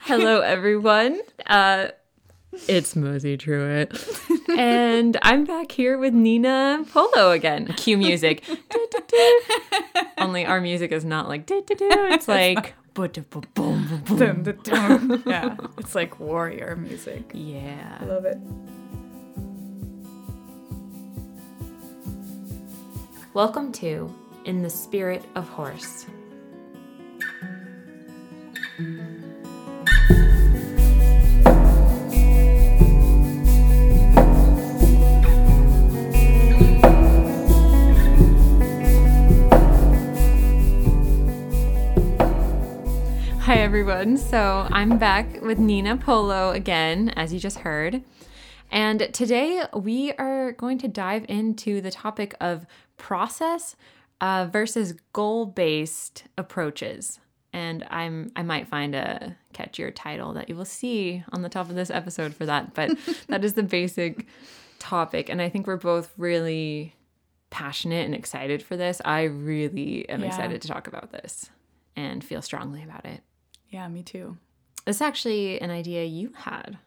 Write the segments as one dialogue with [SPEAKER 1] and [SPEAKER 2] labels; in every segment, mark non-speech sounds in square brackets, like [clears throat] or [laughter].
[SPEAKER 1] Hello, everyone. Uh, it's Mosey Truitt. [laughs] and I'm back here with Nina Polo again. Cue music. [laughs] Only our music is not like, it's like,
[SPEAKER 2] yeah, it's like warrior music.
[SPEAKER 1] yeah.
[SPEAKER 2] I love it.
[SPEAKER 1] Welcome to In the Spirit of Horse. Hi, everyone. So I'm back with Nina Polo again, as you just heard. And today we are going to dive into the topic of process uh, versus goal-based approaches. And I'm I might find a catchier title that you will see on the top of this episode for that, but [laughs] that is the basic topic. And I think we're both really passionate and excited for this. I really am
[SPEAKER 2] Yeah.
[SPEAKER 1] excited to talk about this and feel strongly about it.
[SPEAKER 2] Yeah, me too.
[SPEAKER 1] It's actually an idea you had.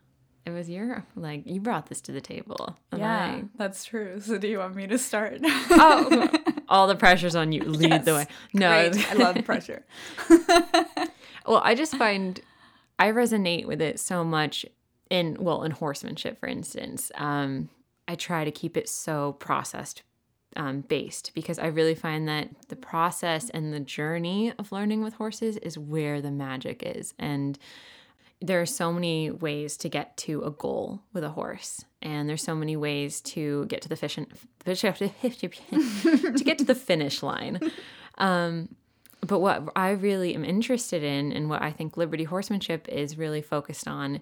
[SPEAKER 1] It was your like you brought this to the table.
[SPEAKER 2] Yeah, that's true. So, do you want me to start?
[SPEAKER 1] Oh, [laughs] all the pressure's on you. Lead the way. No.
[SPEAKER 2] I love [laughs] pressure.
[SPEAKER 1] well, I just find I resonate with it so much in well in horsemanship, for instance. Um, I try to keep it so processed um, based because I really find that the process and the journey of learning with horses is where the magic is. And there are so many ways to get to a goal with a horse, and there's so many ways to get to the fish and [laughs] to get to the finish line. Um, but what I really am interested in, and what I think Liberty Horsemanship is really focused on,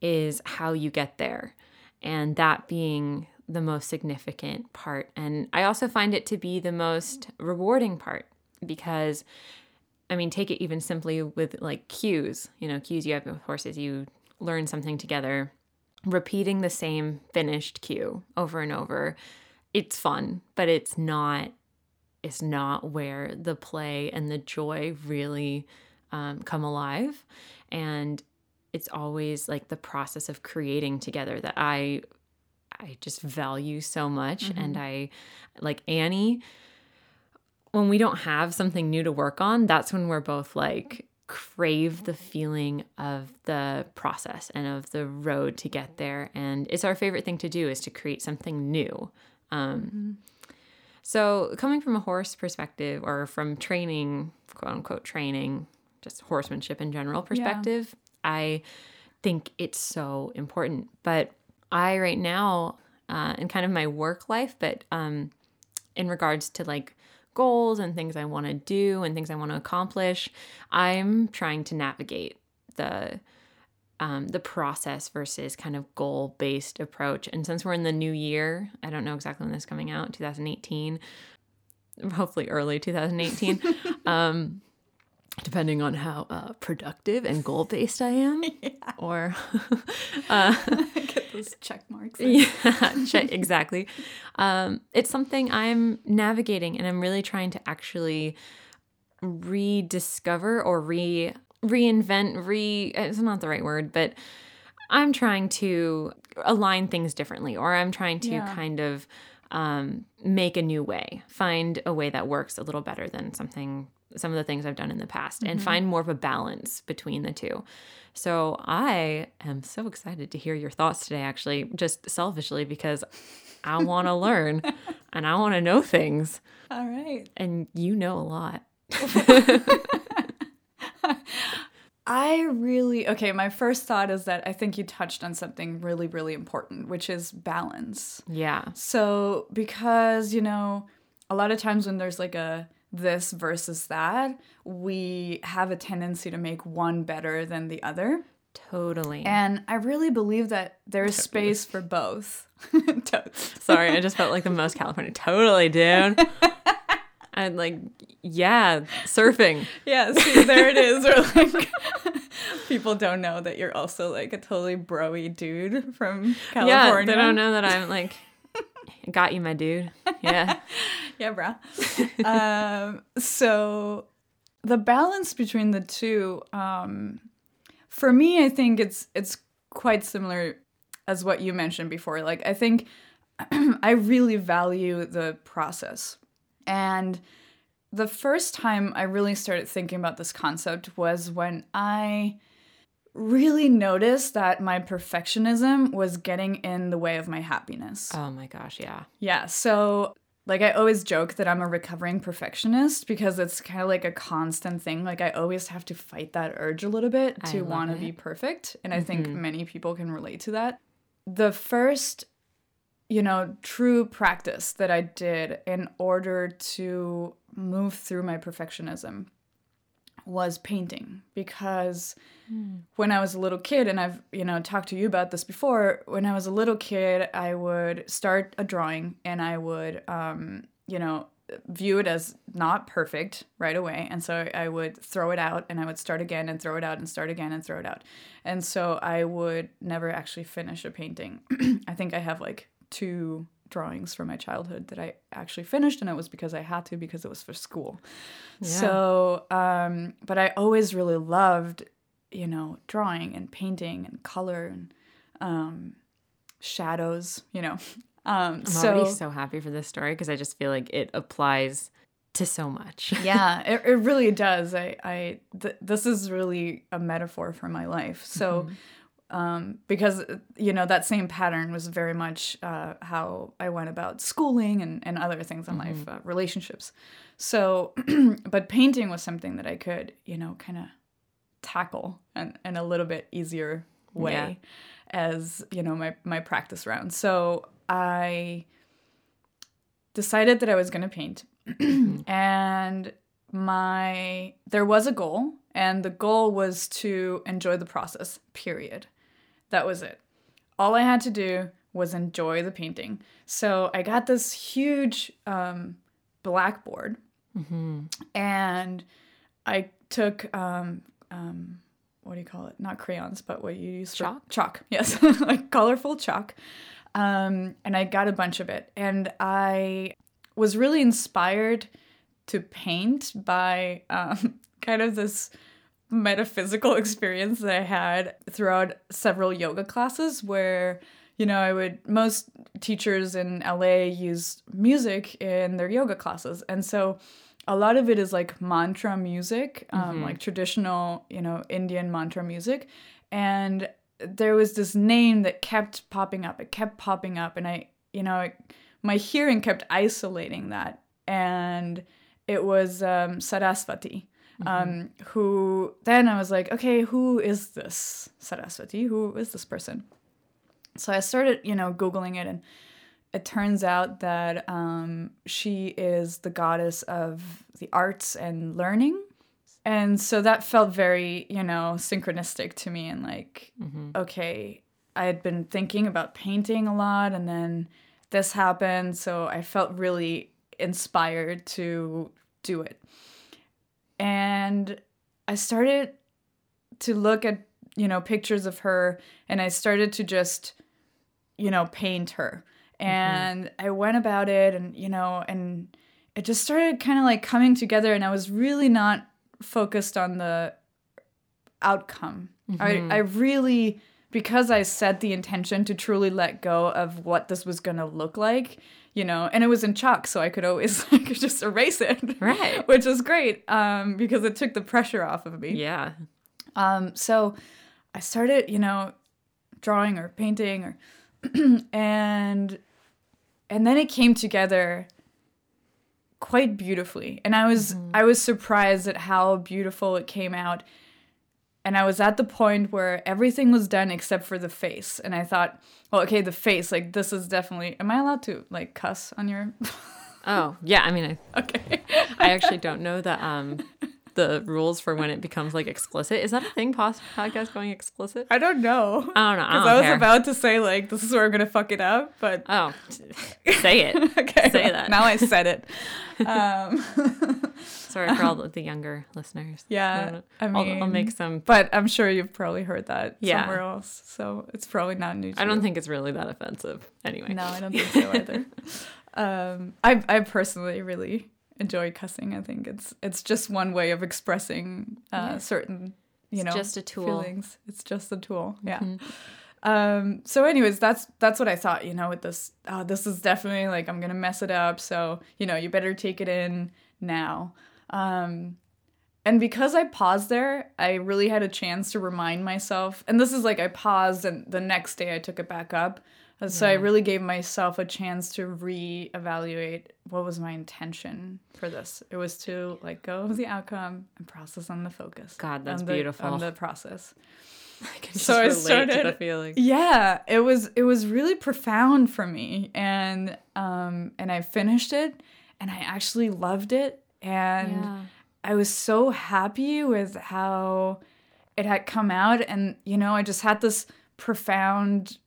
[SPEAKER 1] is how you get there, and that being the most significant part. And I also find it to be the most rewarding part because, I mean, take it even simply with like cues, you know, cues you have with horses, you learn something together, repeating the same finished cue over and over. It's fun, but it's not is not where the play and the joy really um, come alive. And it's always like the process of creating together that I I just value so much. And I like Annie, when we don't have something new to work on, that's when we're both like crave the feeling of the process and of the road to get there. And it's our favorite thing to do is to create something new. Um, so, coming from a horse perspective or from training, quote unquote, training, just horsemanship in general perspective, I think it's so important. But I, right now, uh, in kind of my work life, but um, in regards to like goals and things I want to do and things I want to accomplish, I'm trying to navigate the um, the process versus kind of goal based approach. And since we're in the new year, I don't know exactly when this is coming out, 2018, hopefully early 2018, [laughs] um, depending on how uh, productive and goal based I am, [laughs] or [laughs] uh,
[SPEAKER 2] Get those check marks.
[SPEAKER 1] yeah, check- exactly. Um, it's something I'm navigating, and I'm really trying to actually rediscover or re reinvent. Re it's not the right word, but I'm trying to align things differently, or I'm trying to
[SPEAKER 2] Yeah.
[SPEAKER 1] kind of um, make a new way, find a way that works a little better than something some of the things I've done in the past, and mm-hmm. find more of a balance between the two. So I am so excited to hear your thoughts today, actually, just selfishly, because I want to [laughs] learn and I want to know things.
[SPEAKER 2] All right.
[SPEAKER 1] And you know a lot. [laughs]
[SPEAKER 2] I really, okay, my first thought is that I think you touched on something really, really important, which is balance.
[SPEAKER 1] Yeah.
[SPEAKER 2] So, because, you know, a lot of times when there's like a this versus that, we have a tendency to make one better than the other.
[SPEAKER 1] Totally.
[SPEAKER 2] And I really believe that there's space for both. [laughs]
[SPEAKER 1] Sorry, I just felt like the most California. Totally, dude. [laughs] and like, yeah, surfing.
[SPEAKER 2] Yeah, see, there it is. Or like, [laughs] people don't know that you're also like a totally broy dude from California.
[SPEAKER 1] Yeah, they don't know that I'm like, got you, my dude. Yeah. [laughs]
[SPEAKER 2] yeah, bro. um, so the balance between the two, um, for me, I think it's it's quite similar as what you mentioned before. Like I think [clears throat] I really value the process. And the first time I really started thinking about this concept was when I really noticed that my perfectionism was getting in the way of my happiness.
[SPEAKER 1] Oh my gosh, yeah.
[SPEAKER 2] Yeah, so like I always joke that I'm a recovering perfectionist because it's kind of like a constant thing. Like I always have to fight that urge a little bit to want to be perfect, and I think mm-hmm. many people can relate to that. The first you know, true practice that I did in order to move through my perfectionism was painting because mm. when I was a little kid, and I've, you know, talked to you about this before, when I was a little kid, I would start a drawing and I would, um, you know, view it as not perfect right away. And so I would throw it out and I would start again and throw it out and start again and throw it out. And so I would never actually finish a painting. [clears throat] I think I have like two drawings from my childhood that I actually finished, and it was because I had to because it was for school. Yeah. So, um, but I always really loved, you know, drawing and painting and color and um, shadows. You know, [laughs] um,
[SPEAKER 1] I'm
[SPEAKER 2] so,
[SPEAKER 1] already so happy for this story because I just feel like it applies to so much. [laughs]
[SPEAKER 2] yeah, it, it really does. I, I th- this is really a metaphor for my life. So. Mm-hmm um, because you know that same pattern was very much uh, how I went about schooling and, and other things in mm-hmm. life, uh, relationships. So, [clears throat] but painting was something that I could, you know, kind of tackle in, in a little bit easier way yeah. as you know my my practice round. So I decided that I was going to paint, mm-hmm. [clears throat] and my there was a goal and the goal was to enjoy the process period that was it. All I had to do was enjoy the painting. So I got this huge um, blackboard mm-hmm. and I took, um, um, what do you call it? Not crayons, but what you use
[SPEAKER 1] chalk.
[SPEAKER 2] chalk, [laughs] yes, like colorful chalk. Um, and I got a bunch of it. And I was really inspired to paint by [laughs] um, kind of this metaphysical [laughs] experience that I had throughout several yoga classes where you know, I would most teachers in LA use music in their yoga classes. And so a lot of it is like mantra music, um, mm-hmm. like traditional, you know, Indian mantra music. And there was this name that kept popping up. It kept popping up. And I, you know, it, my hearing kept isolating that. And it was um, Saraswati mm-hmm. um, who then I was like, okay, who is this Saraswati? Who is this person? So I started, you know, Googling it, and it turns out that um, she is the goddess of the arts and learning. And so that felt very, you know, synchronistic to me, and like, mm-hmm. okay, I had been thinking about painting a lot, and then this happened. So I felt really inspired to do it and I started to look at you know pictures of her and I started to just you know paint her mm-hmm. and mm-hmm. I went about it and you know and it just started kind of like coming together and I was really not focused on the outcome. Mm-hmm. I I really because I set the intention to truly let go of what this was going to look like you know, and it was in chalk, so I could always [laughs] I could just erase it,
[SPEAKER 1] right? [laughs]
[SPEAKER 2] Which was great um, because it took the pressure off of me.
[SPEAKER 1] Yeah.
[SPEAKER 2] Um, so I started, you know, drawing or painting or, [clears throat] and and then it came together quite beautifully, and I was mm-hmm. I was surprised at how beautiful it came out and I was at the point where everything was done except for the face. And I thought, well, okay, the face, like this is definitely. Am I allowed to like cuss on your? [laughs]
[SPEAKER 1] oh yeah, I mean,
[SPEAKER 2] I, okay.
[SPEAKER 1] I actually don't know the um the rules for when it becomes like explicit. Is that a thing? podcast going explicit?
[SPEAKER 2] I don't know.
[SPEAKER 1] I don't know.
[SPEAKER 2] Because
[SPEAKER 1] I, [laughs]
[SPEAKER 2] I, was about to say like this is where I'm gonna fuck it up, but
[SPEAKER 1] oh, say it. [laughs] okay, say that.
[SPEAKER 2] Now I said it. [laughs] Um,
[SPEAKER 1] Sorry for all the younger listeners.
[SPEAKER 2] Yeah, I mean,
[SPEAKER 1] I'll, I'll, make some.
[SPEAKER 2] But I'm sure you've probably heard that yeah. somewhere else, so it's probably not new.
[SPEAKER 1] I don't you. think it's really that offensive. Anyway.
[SPEAKER 2] No, I don't think so either. um, I I personally really enjoy cussing. I think it's it's just one way of expressing uh,
[SPEAKER 1] Yeah.
[SPEAKER 2] certain you
[SPEAKER 1] It's
[SPEAKER 2] know
[SPEAKER 1] just a tool.
[SPEAKER 2] feelings. It's just a tool. Yeah.
[SPEAKER 1] Mhm.
[SPEAKER 2] Um, so anyways, that's that's what I thought, you know, with this oh, this is definitely like I'm gonna mess it up, so you know, you better take it in now. Um and because I paused there, I really had a chance to remind myself, and this is like I paused and the next day I took it back up. Uh, So I really gave myself a chance to reevaluate what was my intention for this. It was to let go of the outcome and process on the focus.
[SPEAKER 1] God, that's
[SPEAKER 2] on the-
[SPEAKER 1] beautiful.
[SPEAKER 2] On the process. [laughs]
[SPEAKER 1] I can
[SPEAKER 2] So I
[SPEAKER 1] to the
[SPEAKER 2] started-
[SPEAKER 1] feeling.
[SPEAKER 2] Yeah, it was it was really profound for me and um and I finished it and I actually loved it and
[SPEAKER 1] Yeah.
[SPEAKER 2] I was so happy with how it had come out and you know I just had this profound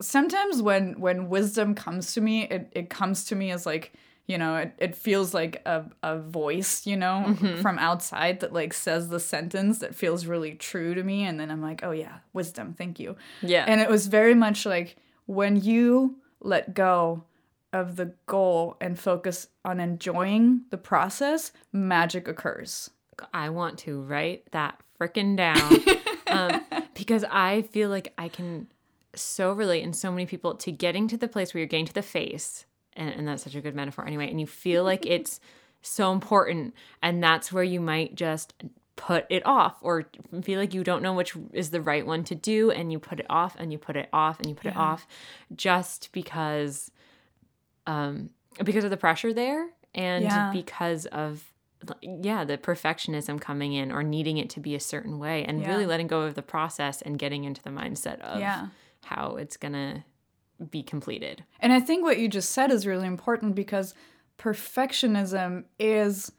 [SPEAKER 2] sometimes when when wisdom comes to me it, it comes to me as like you know it, it feels like a, a voice you know from outside that like says the sentence that feels really true to me. And then i'm like oh yeah wisdom thank you.
[SPEAKER 1] Yeah.
[SPEAKER 2] and it was very much like when you let go of the goal and focus on enjoying the process magic occurs.
[SPEAKER 1] I want to write that freaking down. [laughs] Um, because I feel like I can so relate in so many people to getting to the place where you're getting to the face, and, and that's such a good metaphor anyway, and you feel like [laughs] it's so important, and that's where you might just put it off or feel like you don't know which is the right one to do and you put it off and you put it off and you put it off just because um because of the pressure there and
[SPEAKER 2] Yeah.
[SPEAKER 1] because of yeah the perfectionism coming in or needing it to be a certain way and really letting go of the process and getting into the mindset of
[SPEAKER 2] Yeah.
[SPEAKER 1] How it's gonna be completed
[SPEAKER 2] And I think what you just said is really important because perfectionism is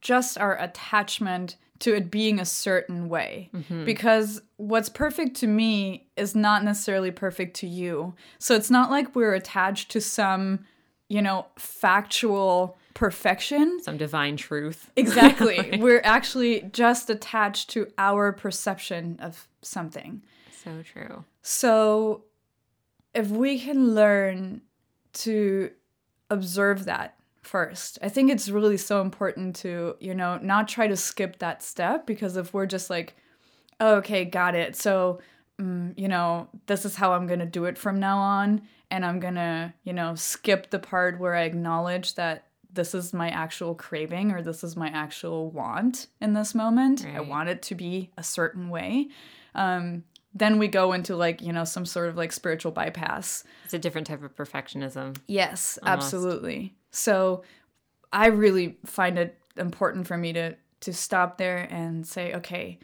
[SPEAKER 2] just our attachment to it being a certain way. Mm-hmm. Because what's perfect to me is not necessarily perfect to you. So it's not like we're attached to some, you know, factual perfection.
[SPEAKER 1] some divine truth [laughs]
[SPEAKER 2] Exactly. we're actually just attached to our perception of something.
[SPEAKER 1] So true
[SPEAKER 2] So, if we can learn to observe that first, I think it's really so important to, you know, not try to skip that step because if we're just like, oh, okay, got it. So, mm, you know, this is how I'm going to do it from now on. And I'm going to, you know, skip the part where I acknowledge that this is my actual craving or this is my actual want in this moment. I want it to be a certain way. Um, then we go into like, you know, some sort of like spiritual bypass.
[SPEAKER 1] it's a different type of perfectionism
[SPEAKER 2] Yes,
[SPEAKER 1] Almost.
[SPEAKER 2] absolutely. So I really find it important for me to to stop there and say, okay,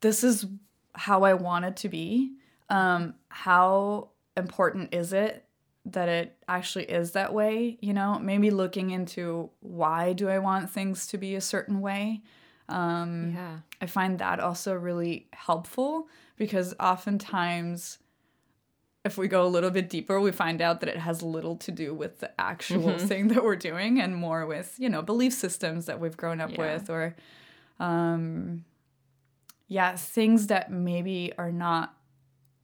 [SPEAKER 2] this is how I want it to be. Um, how important is it that it actually is that way? You know, maybe looking into why do I want things to be a certain way. Um,
[SPEAKER 1] yeah
[SPEAKER 2] I find that also really helpful because oftentimes, if we go a little bit deeper, we find out that it has little to do with the actual thing that we're doing and more with, you know, belief systems that we've grown up
[SPEAKER 1] Yeah.
[SPEAKER 2] with or, um, yeah, things that maybe are not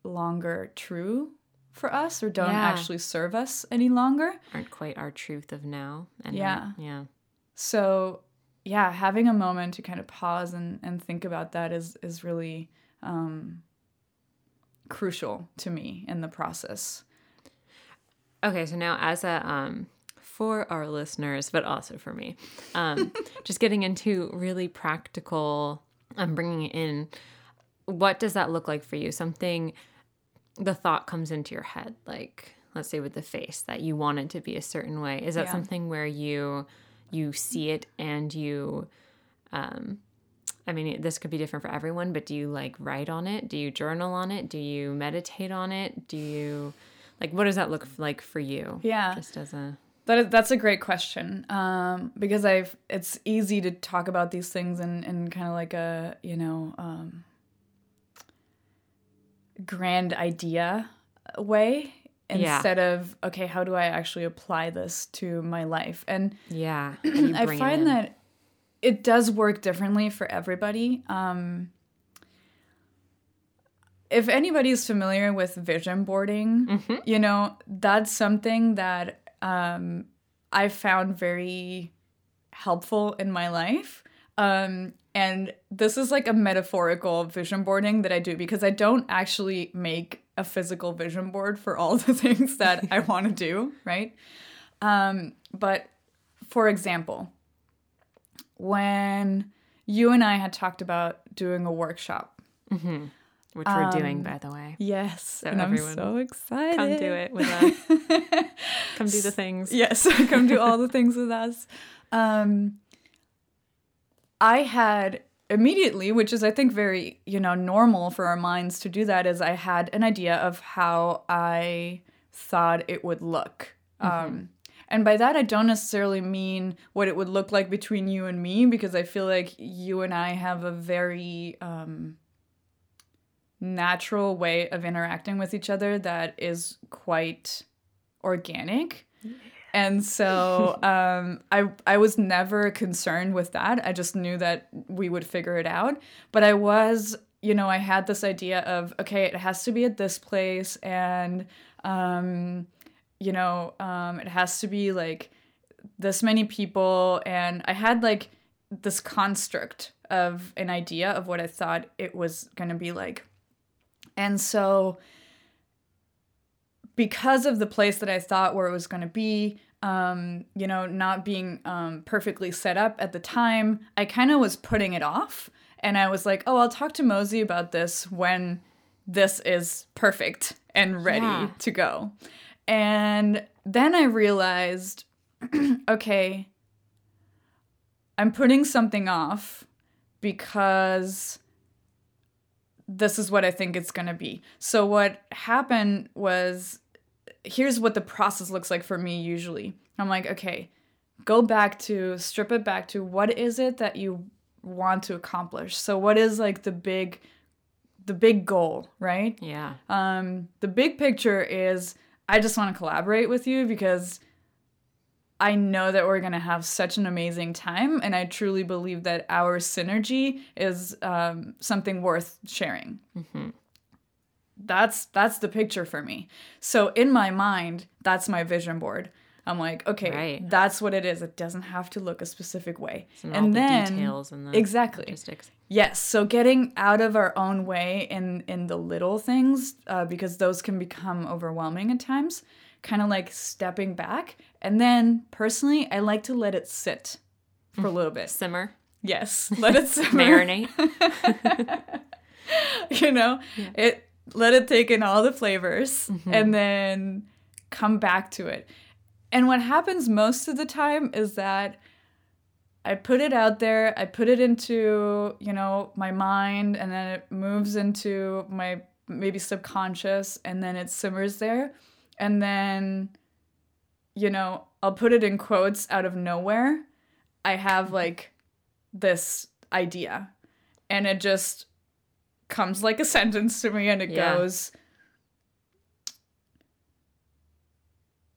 [SPEAKER 2] longer true for us or don't
[SPEAKER 1] Yeah.
[SPEAKER 2] actually serve us any longer.
[SPEAKER 1] aren't quite our truth of now and
[SPEAKER 2] Yeah.
[SPEAKER 1] yeah
[SPEAKER 2] So, yeah, having a moment to kind of pause and, and think about that is is really um, crucial to me in the process.
[SPEAKER 1] Okay, so now as a um for our listeners, but also for me, um, [laughs] just getting into really practical. I'm bringing it in. What does that look like for you? Something, the thought comes into your head, like let's say with the face that you want it to be a certain way. Is that
[SPEAKER 2] Yeah.
[SPEAKER 1] something where you you see it and you um I mean, this could be different for everyone, but do you like write on it? Do you journal on it? Do you meditate on it? Do you like what does that look like for you?
[SPEAKER 2] Yeah.
[SPEAKER 1] Just as a
[SPEAKER 2] That is, that's a great question um, because I've it's easy to talk about these things in, in kind of like a you know um, grand idea way
[SPEAKER 1] Yeah.
[SPEAKER 2] instead of okay how do I actually apply this to my life and
[SPEAKER 1] yeah. [clears throat]
[SPEAKER 2] I
[SPEAKER 1] bring it
[SPEAKER 2] find that it does work differently for everybody. Um, if anybody's familiar with vision boarding,
[SPEAKER 1] Mm-hmm.
[SPEAKER 2] you know, that's something that um, I found very helpful in my life. Um, and this is like a metaphorical vision boarding that I do because I don't actually make a physical vision board for all [laughs] the things that I want to do, right? Um, but for example, when you and I had talked about doing a workshop.
[SPEAKER 1] Mm-hmm. Which we're doing, by the way.
[SPEAKER 2] Yes,
[SPEAKER 1] So
[SPEAKER 2] and
[SPEAKER 1] everyone
[SPEAKER 2] I'm so excited.
[SPEAKER 1] Come do it with [laughs] us. Come do the things.
[SPEAKER 2] Yes, [laughs] come do all the things with us. Um, I had immediately, which is I think very you know normal for our minds to do that, is I had an idea of how I thought it would look. Um, and by that, I don't necessarily mean what it would look like between you and me, because I feel like you and I have a very um, natural way of interacting with each other that is quite organic. And so [laughs] um, I I was never concerned with that. I just knew that we would figure it out. But I was, you know, I had this idea of okay, it has to be at this place, and um, you know, um, it has to be like this many people, and I had like this construct of an idea of what I thought it was gonna be like. And so because of the place that I thought where it was going to be, um, you know, not being um, perfectly set up at the time, I kind of was putting it off. And I was like, oh, I'll talk to Mosey about this when this is perfect and ready
[SPEAKER 1] Yeah.
[SPEAKER 2] to go. And then I realized, [clears throat] okay, I'm putting something off because this is what I think it's going to be. So what happened was here's what the process looks like for me usually. I'm like, okay, go back to strip it back to what is it that you want to accomplish. So what is like the big the big goal, right?
[SPEAKER 1] Yeah.
[SPEAKER 2] Um the big picture is I just want to collaborate with you because I know that we're going to have such an amazing time and I truly believe that our synergy is um, something worth sharing that's that's the picture for me. So in my mind, that's my vision board. I'm like, okay,
[SPEAKER 1] Right.
[SPEAKER 2] that's what it is. It doesn't have to look a specific way.
[SPEAKER 1] And, all the details and the
[SPEAKER 2] exactly.
[SPEAKER 1] logistics.
[SPEAKER 2] Yes. So getting out of our own way in in the little things, uh, because those can become overwhelming at times. Kind of like stepping back, and then personally, I like to let it sit for a little bit.
[SPEAKER 1] Simmer.
[SPEAKER 2] Yes, [laughs] let it simmer.
[SPEAKER 1] Marinate. [laughs]
[SPEAKER 2] you know it let it take in all the flavors mm-hmm. and then come back to it. And what happens most of the time is that i put it out there i put it into you know my mind and then it moves into my maybe subconscious and then it simmers there. And then you know i'll put it in quotes out of nowhere. I have like this idea. And it just comes like a sentence to me and it
[SPEAKER 1] Yeah.
[SPEAKER 2] goes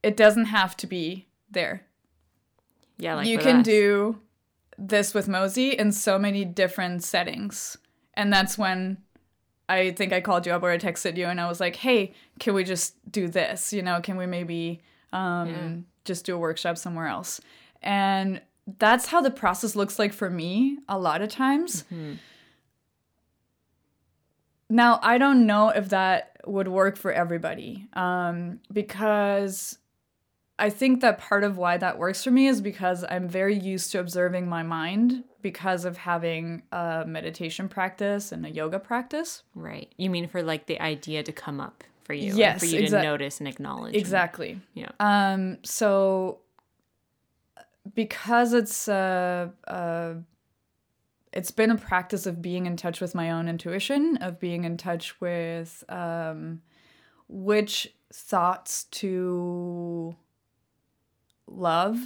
[SPEAKER 2] it doesn't have to be there
[SPEAKER 1] Yeah, like
[SPEAKER 2] you can
[SPEAKER 1] us.
[SPEAKER 2] do this with Mosey in so many different settings. And that's when I think I called you up or I texted you and I was like, hey, can we just do this? You know, can we maybe um,
[SPEAKER 1] Yeah.
[SPEAKER 2] just do a workshop somewhere else? And that's how the process looks like for me a lot of times.
[SPEAKER 1] Mm-hmm.
[SPEAKER 2] Now, I don't know if that would work for everybody um, because I think that part of why that works for me is because I'm very used to observing my mind because of having a meditation practice and a yoga practice.
[SPEAKER 1] Right. You mean for like the idea to come up for you? and
[SPEAKER 2] Yes,
[SPEAKER 1] For you
[SPEAKER 2] exact-
[SPEAKER 1] to notice and acknowledge. and-
[SPEAKER 2] Exactly.
[SPEAKER 1] yeah.
[SPEAKER 2] Um, so because it's uh, uh, it's been a practice of being in touch with my own intuition, of being in touch with um, which thoughts to love,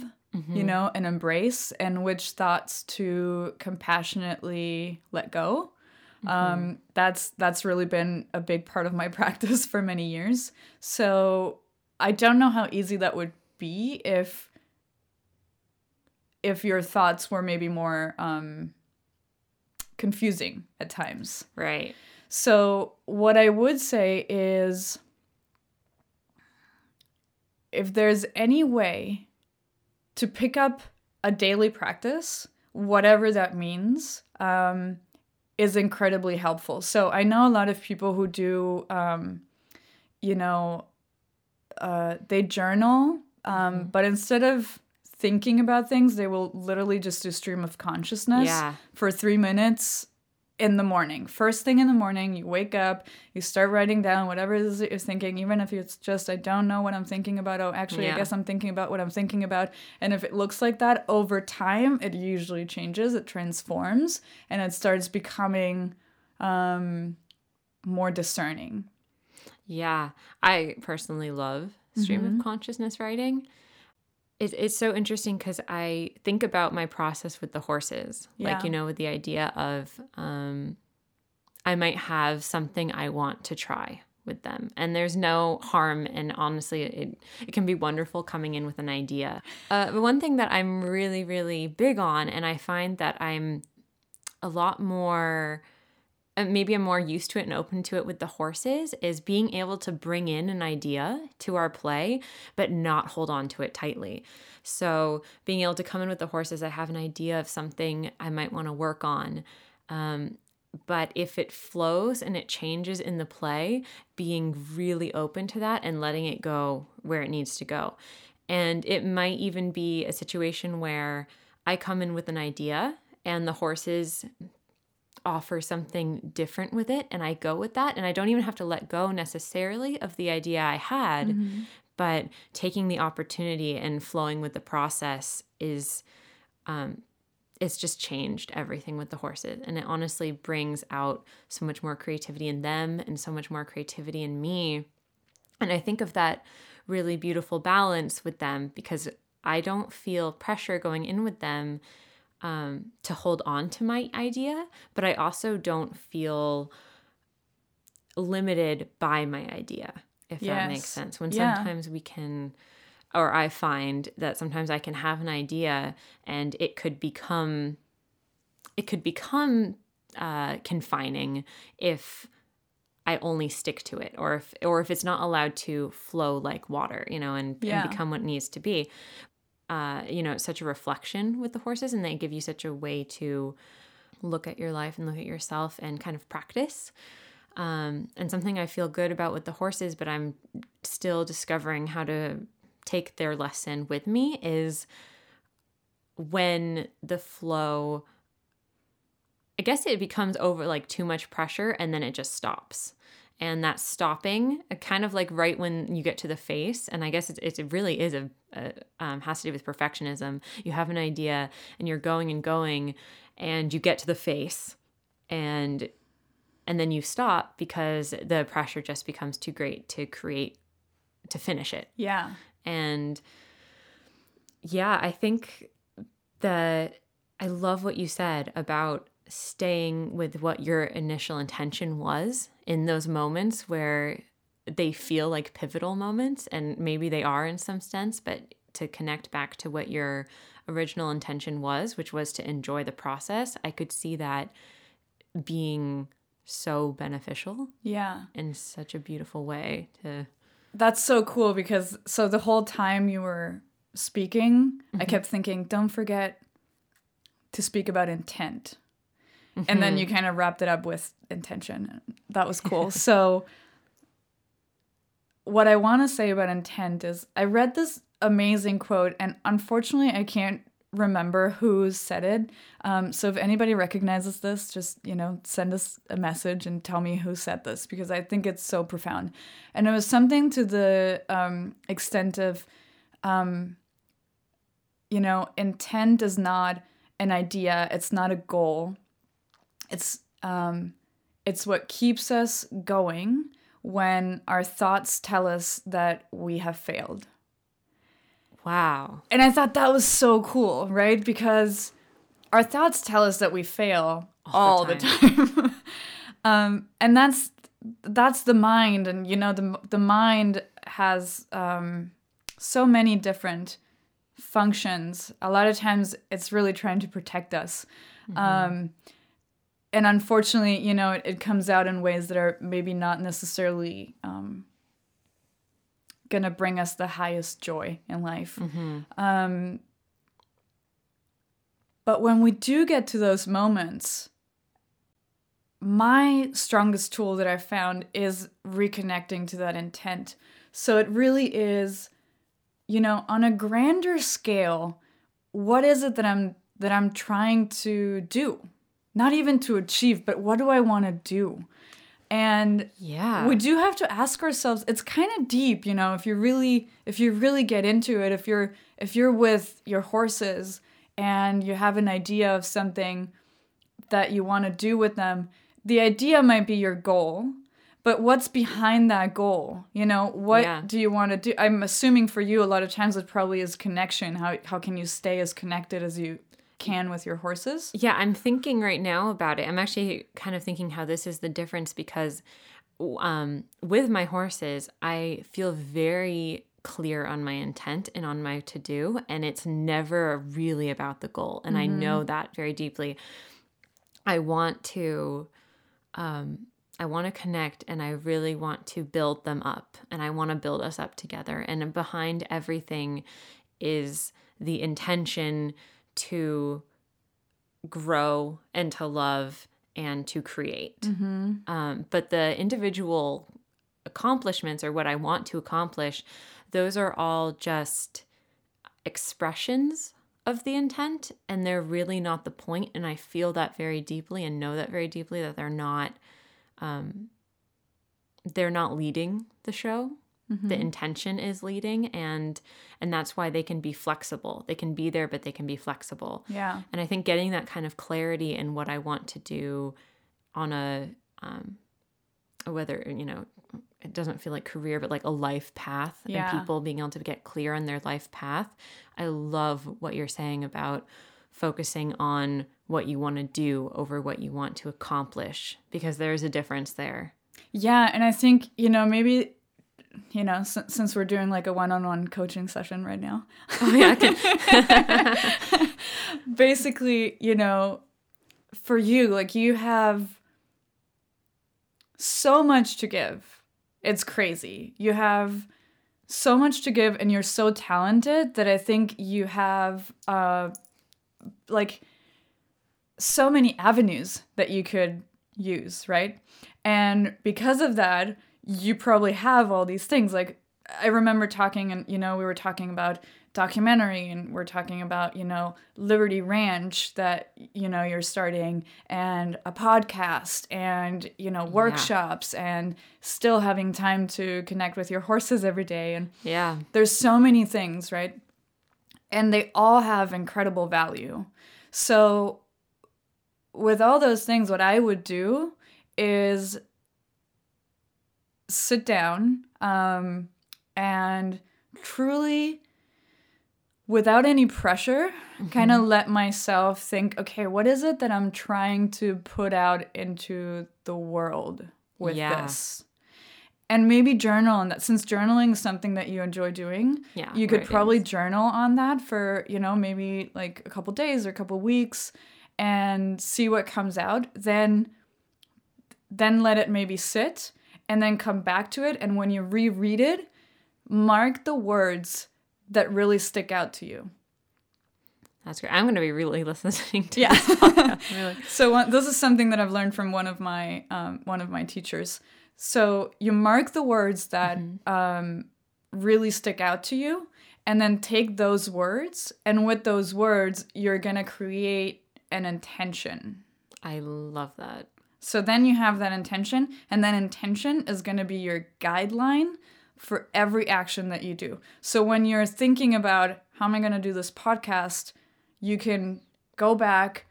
[SPEAKER 2] you know, and embrace, and which thoughts to compassionately let go. Um, that's that's really been a big part of my [laughs] practice for many years. So I don't know how easy that would be if if your thoughts were maybe more um, confusing at times.
[SPEAKER 1] Right.
[SPEAKER 2] So, what I would say is if there's any way to pick up a daily practice, whatever that means, um, is incredibly helpful. So I know a lot of people who do, um, you know, uh, they journal, um, but instead of thinking about things, they will literally just do stream of consciousness
[SPEAKER 1] Yeah.
[SPEAKER 2] for three minutes in the morning. First thing in the morning, you wake up, you start writing down whatever it is that you're thinking, even if it's just, I don't know what I'm thinking about. Oh, actually,
[SPEAKER 1] Yeah.
[SPEAKER 2] I guess I'm thinking about what I'm thinking about. And if it looks like that over time, it usually changes, it transforms, and it starts becoming um, more discerning.
[SPEAKER 1] Yeah, I personally love stream
[SPEAKER 2] Mm-hmm.
[SPEAKER 1] of consciousness writing. It, it's so interesting because I think about my process with the horses,
[SPEAKER 2] Yeah.
[SPEAKER 1] like you know, with the idea of um, I might have something I want to try with them, and there's no harm. And honestly, it it can be wonderful coming in with an idea. Uh, but one thing that I'm really really big on, and I find that I'm a lot more maybe I'm more used to it and open to it with the horses is being able to bring in an idea to our play, but not hold on to it tightly. So, being able to come in with the horses, I have an idea of something I might want to work on. Um, but if it flows and it changes in the play, being really open to that and letting it go where it needs to go. And it might even be a situation where I come in with an idea and the horses offer something different with it and I go with that and I don't even have to let go necessarily of the idea I had but taking the opportunity and flowing with the process is um it's just changed everything with the horses and it honestly brings out so much more creativity in them and so much more creativity in me. And I think of that really beautiful balance with them because I don't feel pressure going in with them um, to hold on to my idea, but I also don't feel limited by my idea, if that makes sense. When
[SPEAKER 2] Yeah.
[SPEAKER 1] sometimes we can, or I find that sometimes I can have an idea and it could become, it could become uh, confining if I only stick to it, or if or if it's not allowed to flow like water, you know, and,
[SPEAKER 2] Yeah.
[SPEAKER 1] and become what needs to be uh, you know, such a reflection with the horses, and they give you such a way to look at your life and look at yourself and kind of practice. Um, and something I feel good about with the horses, but I'm still discovering how to take their lesson with me is when the flow, I guess it becomes over like too much pressure and then it just stops. And that stopping, uh, kind of like right when you get to the face, and I guess it's, it really is a, a um, has to do with perfectionism. You have an idea and you're going and going, and you get to the face, and and then you stop because the pressure just becomes too great to create to finish it.
[SPEAKER 2] Yeah.
[SPEAKER 1] And yeah, I think that I love what you said about staying with what your initial intention was in those moments where they feel like pivotal moments and maybe they are in some sense, but to connect back to what your original intention was, which was to enjoy the process, I could see that being so beneficial
[SPEAKER 2] Yeah.
[SPEAKER 1] in such a beautiful way to
[SPEAKER 2] That's so cool because so the whole time you were speaking, I mm-hmm. kept thinking, don't forget to speak about intent. And then you kind of wrapped it up with intention. That was cool. [laughs] so what I want to say about intent is I read this amazing quote and unfortunately I can't remember who said it. Um, so if anybody recognizes this, just you know, send us a message and tell me who said this because I think it's so profound. And it was something to the um, extent of, um, you know, intent is not an idea. It's not a goal. It's um, it's what keeps us going when our thoughts tell us that we have failed.
[SPEAKER 1] wow.
[SPEAKER 2] And I thought that was so cool, right? Because our thoughts tell us that we fail all, the time. [laughs] um, and that's that's the mind, and you know the the mind has um, so many different functions. A lot of times, it's really trying to protect us. Um, and unfortunately, you know, it, it comes out in ways that are maybe not necessarily um, gonna bring us the highest joy in life. Um, But when we do get to those moments, my strongest tool that I've found is reconnecting to that intent. So it really is, you know, on a grander scale, what is it that I'm that I'm trying to do? Not even to achieve, but what do I want to do? And
[SPEAKER 1] Yeah.
[SPEAKER 2] we do have to ask ourselves it's kind of deep you know if you really if you really get into it if you're if you're with your horses and you have an idea of something that you want to do with them the idea might be your goal but what's behind that goal you know what
[SPEAKER 1] Yeah.
[SPEAKER 2] do you want to do i'm assuming for you a lot of times it probably is connection how how can you stay as connected as you can with your horses
[SPEAKER 1] Yeah, I'm thinking right now about it. I'm actually kind of thinking how this is the difference because um, with my horses, I feel very clear on my intent and on my to do, and it's never really about the goal. And I know that very deeply. I want to. Um, I want to connect and I really want to build them up and I want to build us up together. And behind everything is the intention to grow and to love and to create. Um, but the individual accomplishments or what I want to accomplish, those are all just expressions of the intent and they're really not the point and i feel that very deeply and know that very deeply that they're not um they're not leading the show the intention is leading and and that's why they can be flexible. They can be there but they can be flexible.
[SPEAKER 2] Yeah.
[SPEAKER 1] And i think getting that kind of clarity in what i want to do on a um whether you know it doesn't feel like career but like a life path
[SPEAKER 2] Yeah.
[SPEAKER 1] and people being able to get clear on their life path i love what you're saying about focusing on what you want to do over what you want to accomplish because there's a difference there.
[SPEAKER 2] Yeah, and I think, you know, maybe you know, s- since we're doing like a one-on-one coaching session right now.
[SPEAKER 1] oh yeah I can- [laughs]
[SPEAKER 2] Basically, you know, for you, like you have so much to give. It's crazy. You have so much to give and you're so talented that I think you have uh like so many avenues that you could use, right? And because of that, you probably have all these things. Like I remember talking and you know, we were talking about documentary and we're talking about, you know, Liberty Ranch that you know you're starting and a podcast and, you know, workshops and still having time to connect with your horses every day and
[SPEAKER 1] yeah
[SPEAKER 2] there's so many things, right? And they all have incredible value. So, with all those things, what I would do is sit down um, and truly, without any pressure, kind of let myself think okay, what is it that I'm trying to put out into the world with
[SPEAKER 1] Yeah.
[SPEAKER 2] this? And maybe journal on that. Since journaling is something that you enjoy doing,
[SPEAKER 1] Yeah,
[SPEAKER 2] you could probably
[SPEAKER 1] is.
[SPEAKER 2] journal on that for, you know, maybe like a couple days or a couple weeks and see what comes out. Then then let it maybe sit and then come back to it and when you reread it, mark the words that really stick out to you.
[SPEAKER 1] that's great i'm going to be really [laughs] listening to
[SPEAKER 2] Yeah.
[SPEAKER 1] this. [laughs] Really. [laughs]
[SPEAKER 2] So one, this is something that I've learned from one of my um, one of my teachers. So you mark the words that um, really stick out to you, and then take those words, and with those words, you're gonna create an intention.
[SPEAKER 1] i love that
[SPEAKER 2] So then you have that intention, and that intention is going to be your guideline for every action that you do. So when you're thinking about how am I going to do this podcast, you can go back,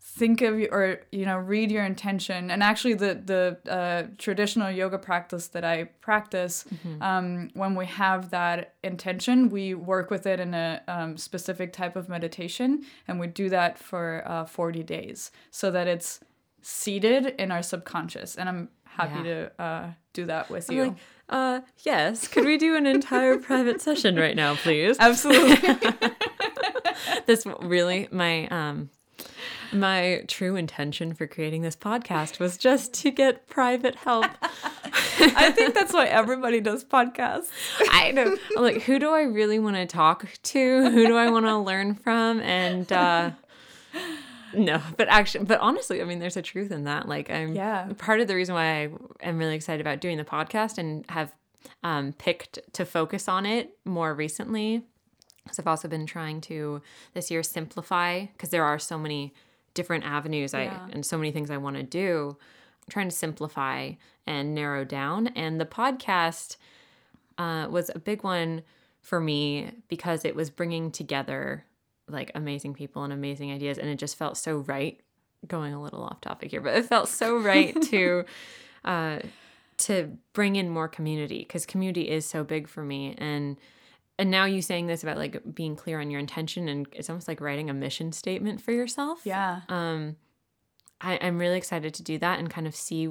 [SPEAKER 2] think of or you know read your intention. And actually, the the uh, traditional yoga practice that I practice, um, when we have that intention, we work with it in a um, specific type of meditation, and we do that for uh, 40 days, so that it's seated in our subconscious and i'm happy
[SPEAKER 1] Yeah.
[SPEAKER 2] to uh, do that with
[SPEAKER 1] I'm
[SPEAKER 2] you
[SPEAKER 1] like, uh, yes. Could we do an entire [laughs] private session right now, please?
[SPEAKER 2] absolutely [laughs]
[SPEAKER 1] this really my um my true intention for creating this podcast was just to get private help. [laughs]
[SPEAKER 2] i think that's why everybody does podcasts
[SPEAKER 1] I know. I'm like, who do I really want to talk to? Who do I want to learn from? And uh, [laughs] no, but actually, but honestly, I mean, there's a truth in that. Like, I'm
[SPEAKER 2] Yeah.
[SPEAKER 1] part of the reason why I am really excited about doing the podcast and have um, picked to focus on it more recently. Because I've also been trying to this year simplify because there are so many different avenues I and so many things I want to do. I'm trying to simplify and narrow down, and the podcast uh, was a big one for me because it was bringing together like amazing people and amazing ideas and it just felt so right going a little off topic here but it felt so right [laughs] to uh to bring in more community because community is so big for me and and now you saying this about like being clear on your intention and it's almost like writing a mission statement for yourself
[SPEAKER 2] Yeah.
[SPEAKER 1] um I, i'm really excited to do that and kind of see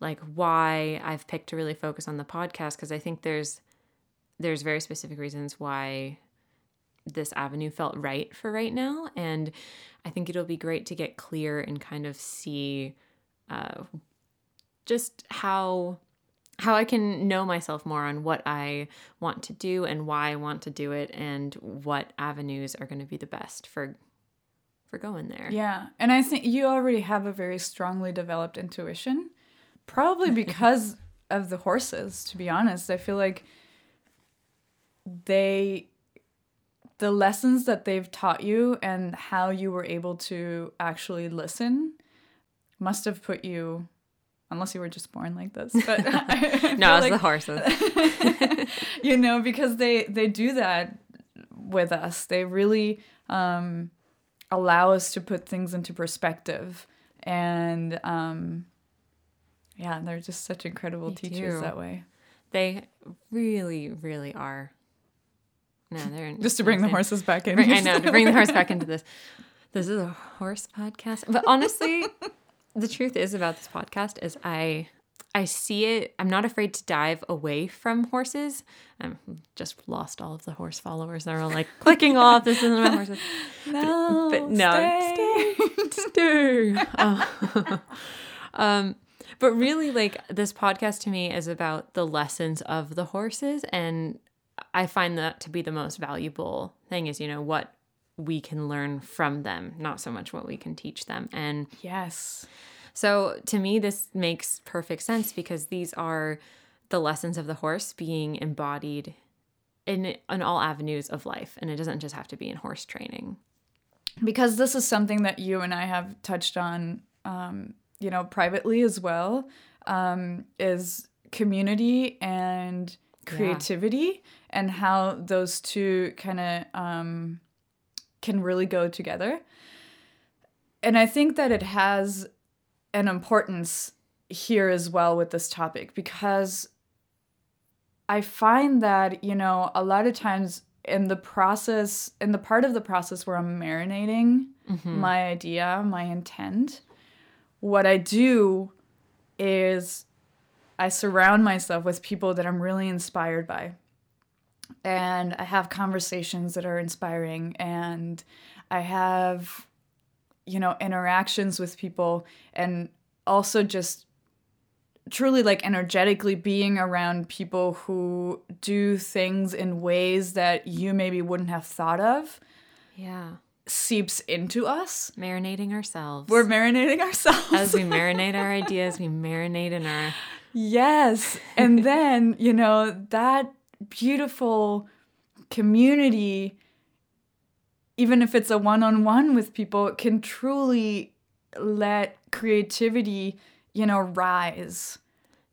[SPEAKER 1] like why i've picked to really focus on the podcast because i think there's there's very specific reasons why this avenue felt right for right now and i think it'll be great to get clear and kind of see uh, just how how i can know myself more on what i want to do and why i want to do it and what avenues are going to be the best for for going there
[SPEAKER 2] Yeah. And I think you already have a very strongly developed intuition, probably [laughs] because of the horses, to be honest. I feel like they, the lessons that they've taught you and how you were able to actually listen must have put you, unless you were just born like this, but [laughs]
[SPEAKER 1] no [laughs] it's the horses [laughs]
[SPEAKER 2] you know because they they do that with us they really um allow us to put things into perspective and um yeah they're just such incredible
[SPEAKER 1] They
[SPEAKER 2] teachers
[SPEAKER 1] do.
[SPEAKER 2] that way
[SPEAKER 1] They really, really are. No, they're
[SPEAKER 2] just to bring the horses back in
[SPEAKER 1] Bring- I know to bring the horse [laughs] back into this. This is a horse podcast, but honestly, [laughs] the truth is about this podcast is I I see it. I'm not afraid to dive away from horses. I'm just lost all of the horse followers. They're all like [laughs] clicking off. This isn't about horses.
[SPEAKER 2] no,
[SPEAKER 1] but no,
[SPEAKER 2] stay.
[SPEAKER 1] Stay. Oh. um, but really, like this podcast to me is about the lessons of the horses, and I find that to be the most valuable thing. Is you know what we can learn from them, not so much what we can teach them, and
[SPEAKER 2] yes
[SPEAKER 1] so to me, this makes perfect sense because these are the lessons of the horse being embodied in in all avenues of life, and it doesn't just have to be in horse training.
[SPEAKER 2] because this is something that you and I have touched on, um, you know, privately as well, um, is community and creativity and how those two kind of um, can really go together. And I think that it has an importance here as well with this topic because I find that, you know, a lot of times in the process, in the part of the process where I'm marinating my idea, my intent, what I do is I surround myself with people that I'm really inspired by. And I have conversations that are inspiring and I have you know interactions with people and also just truly like energetically being around people who do things in ways that you maybe wouldn't have thought of
[SPEAKER 1] Yeah,
[SPEAKER 2] seeps into us.
[SPEAKER 1] marinating ourselves.
[SPEAKER 2] We're marinating [laughs] ourselves.
[SPEAKER 1] As we marinate our ideas, we marinate in our
[SPEAKER 2] yes. And [laughs] then, you know, that beautiful community, even if it's a one on one with people, can truly let creativity, you know, rise.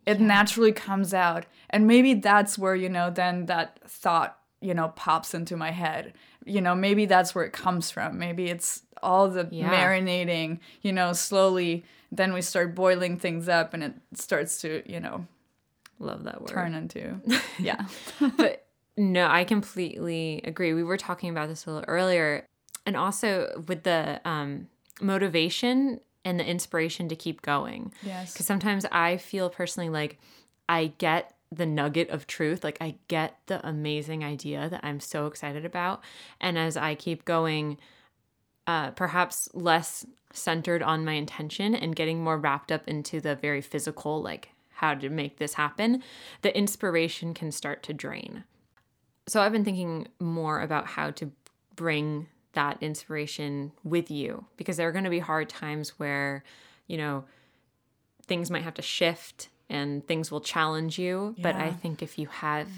[SPEAKER 2] It naturally comes out. And maybe that's where, you know, then that thought, you know, pops into my head. You know, maybe that's where it comes from. Maybe it's all the
[SPEAKER 1] Yeah.
[SPEAKER 2] marinating, you know, slowly. Then we start boiling things up and it starts to, you know,
[SPEAKER 1] love that word.
[SPEAKER 2] turn into. [laughs] Yeah.
[SPEAKER 1] but no, I completely agree. We were talking about this a little earlier, and also with the um, motivation and the inspiration to keep going.
[SPEAKER 2] yes.
[SPEAKER 1] Because sometimes I feel personally like I get the nugget of truth, like I get the amazing idea that I'm so excited about, and as I keep going, uh, perhaps less centered on my intention and getting more wrapped up into the very physical, like how to make this happen, the inspiration can start to drain. So I've been thinking more about how to bring that inspiration with you because there are going to be hard times where, you know, things might have to shift and things will challenge you. But I think if you have,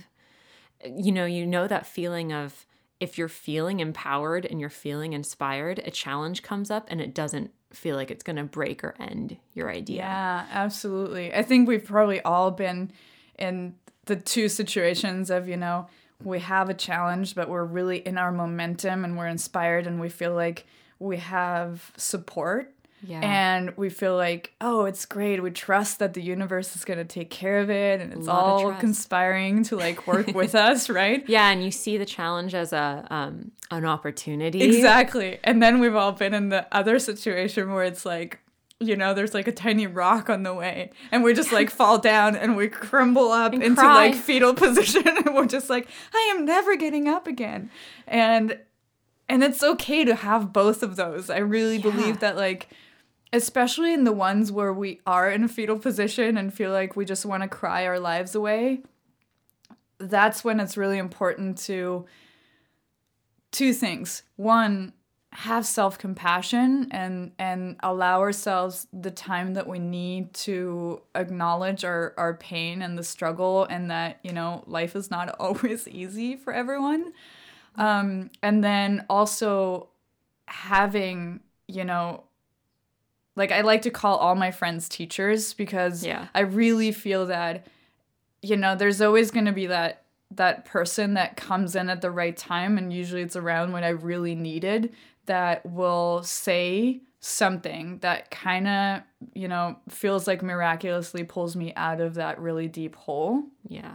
[SPEAKER 1] you know, you know that feeling of if you're feeling empowered and you're feeling inspired, a challenge comes up and it doesn't feel like it's going to break or end your idea.
[SPEAKER 2] Yeah, absolutely. I think we've probably all been in the two situations of, you know, we have a challenge, but we're really in our momentum and we're inspired and we feel like we have support.
[SPEAKER 1] Yeah.
[SPEAKER 2] And we feel like, oh, it's great. We trust that the universe is going to take care of it and it's all conspiring to like work [laughs] with us, right?
[SPEAKER 1] yeah, and you see the challenge as a um an opportunity.
[SPEAKER 2] Exactly. And then we've all been in the other situation where it's like, you know, there's like a tiny rock on the way, and we just like [laughs] fall down and we crumble up
[SPEAKER 1] And
[SPEAKER 2] into
[SPEAKER 1] cry.
[SPEAKER 2] like fetal [laughs] position, and we're just like, I am never getting up again. And and it's okay to have both of those. I really
[SPEAKER 1] Yeah.
[SPEAKER 2] believe that like especially in the ones where we are in a fetal position and feel like we just want to cry our lives away, that's when it's really important to two things. One, have self-compassion and and allow ourselves the time that we need to acknowledge our our pain and the struggle and that you know life is not [laughs] always easy for everyone um and then also having you know like I like to call all my friends teachers because
[SPEAKER 1] Yeah.
[SPEAKER 2] I really feel that you know there's always going to be that that person that comes in at the right time and usually it's around when I really needed that will say something that kind of you know feels like miraculously pulls me out of that really deep hole
[SPEAKER 1] Yeah.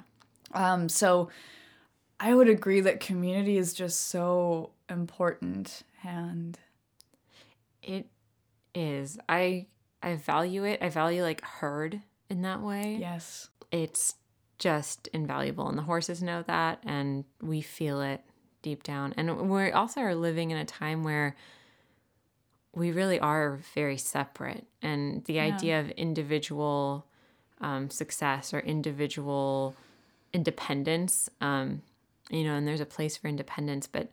[SPEAKER 2] um so I would agree that community is just so important and
[SPEAKER 1] It is. I I value it. I value like herd in that way.
[SPEAKER 2] yes
[SPEAKER 1] It's just invaluable and the horses know that and we feel it deep down. And we also are living in a time where we really are very separate and the idea of individual um, success or individual independence um, you know and there's a place for independence but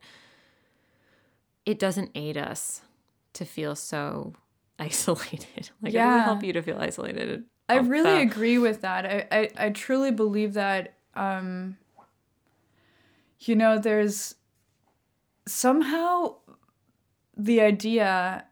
[SPEAKER 1] it doesn't aid us to feel so isolated [laughs] like it
[SPEAKER 2] Yeah.
[SPEAKER 1] doesn't help you to feel isolated
[SPEAKER 2] I really
[SPEAKER 1] the-
[SPEAKER 2] agree with that. I, I, I truly believe that, um, you know, there's somehow the idea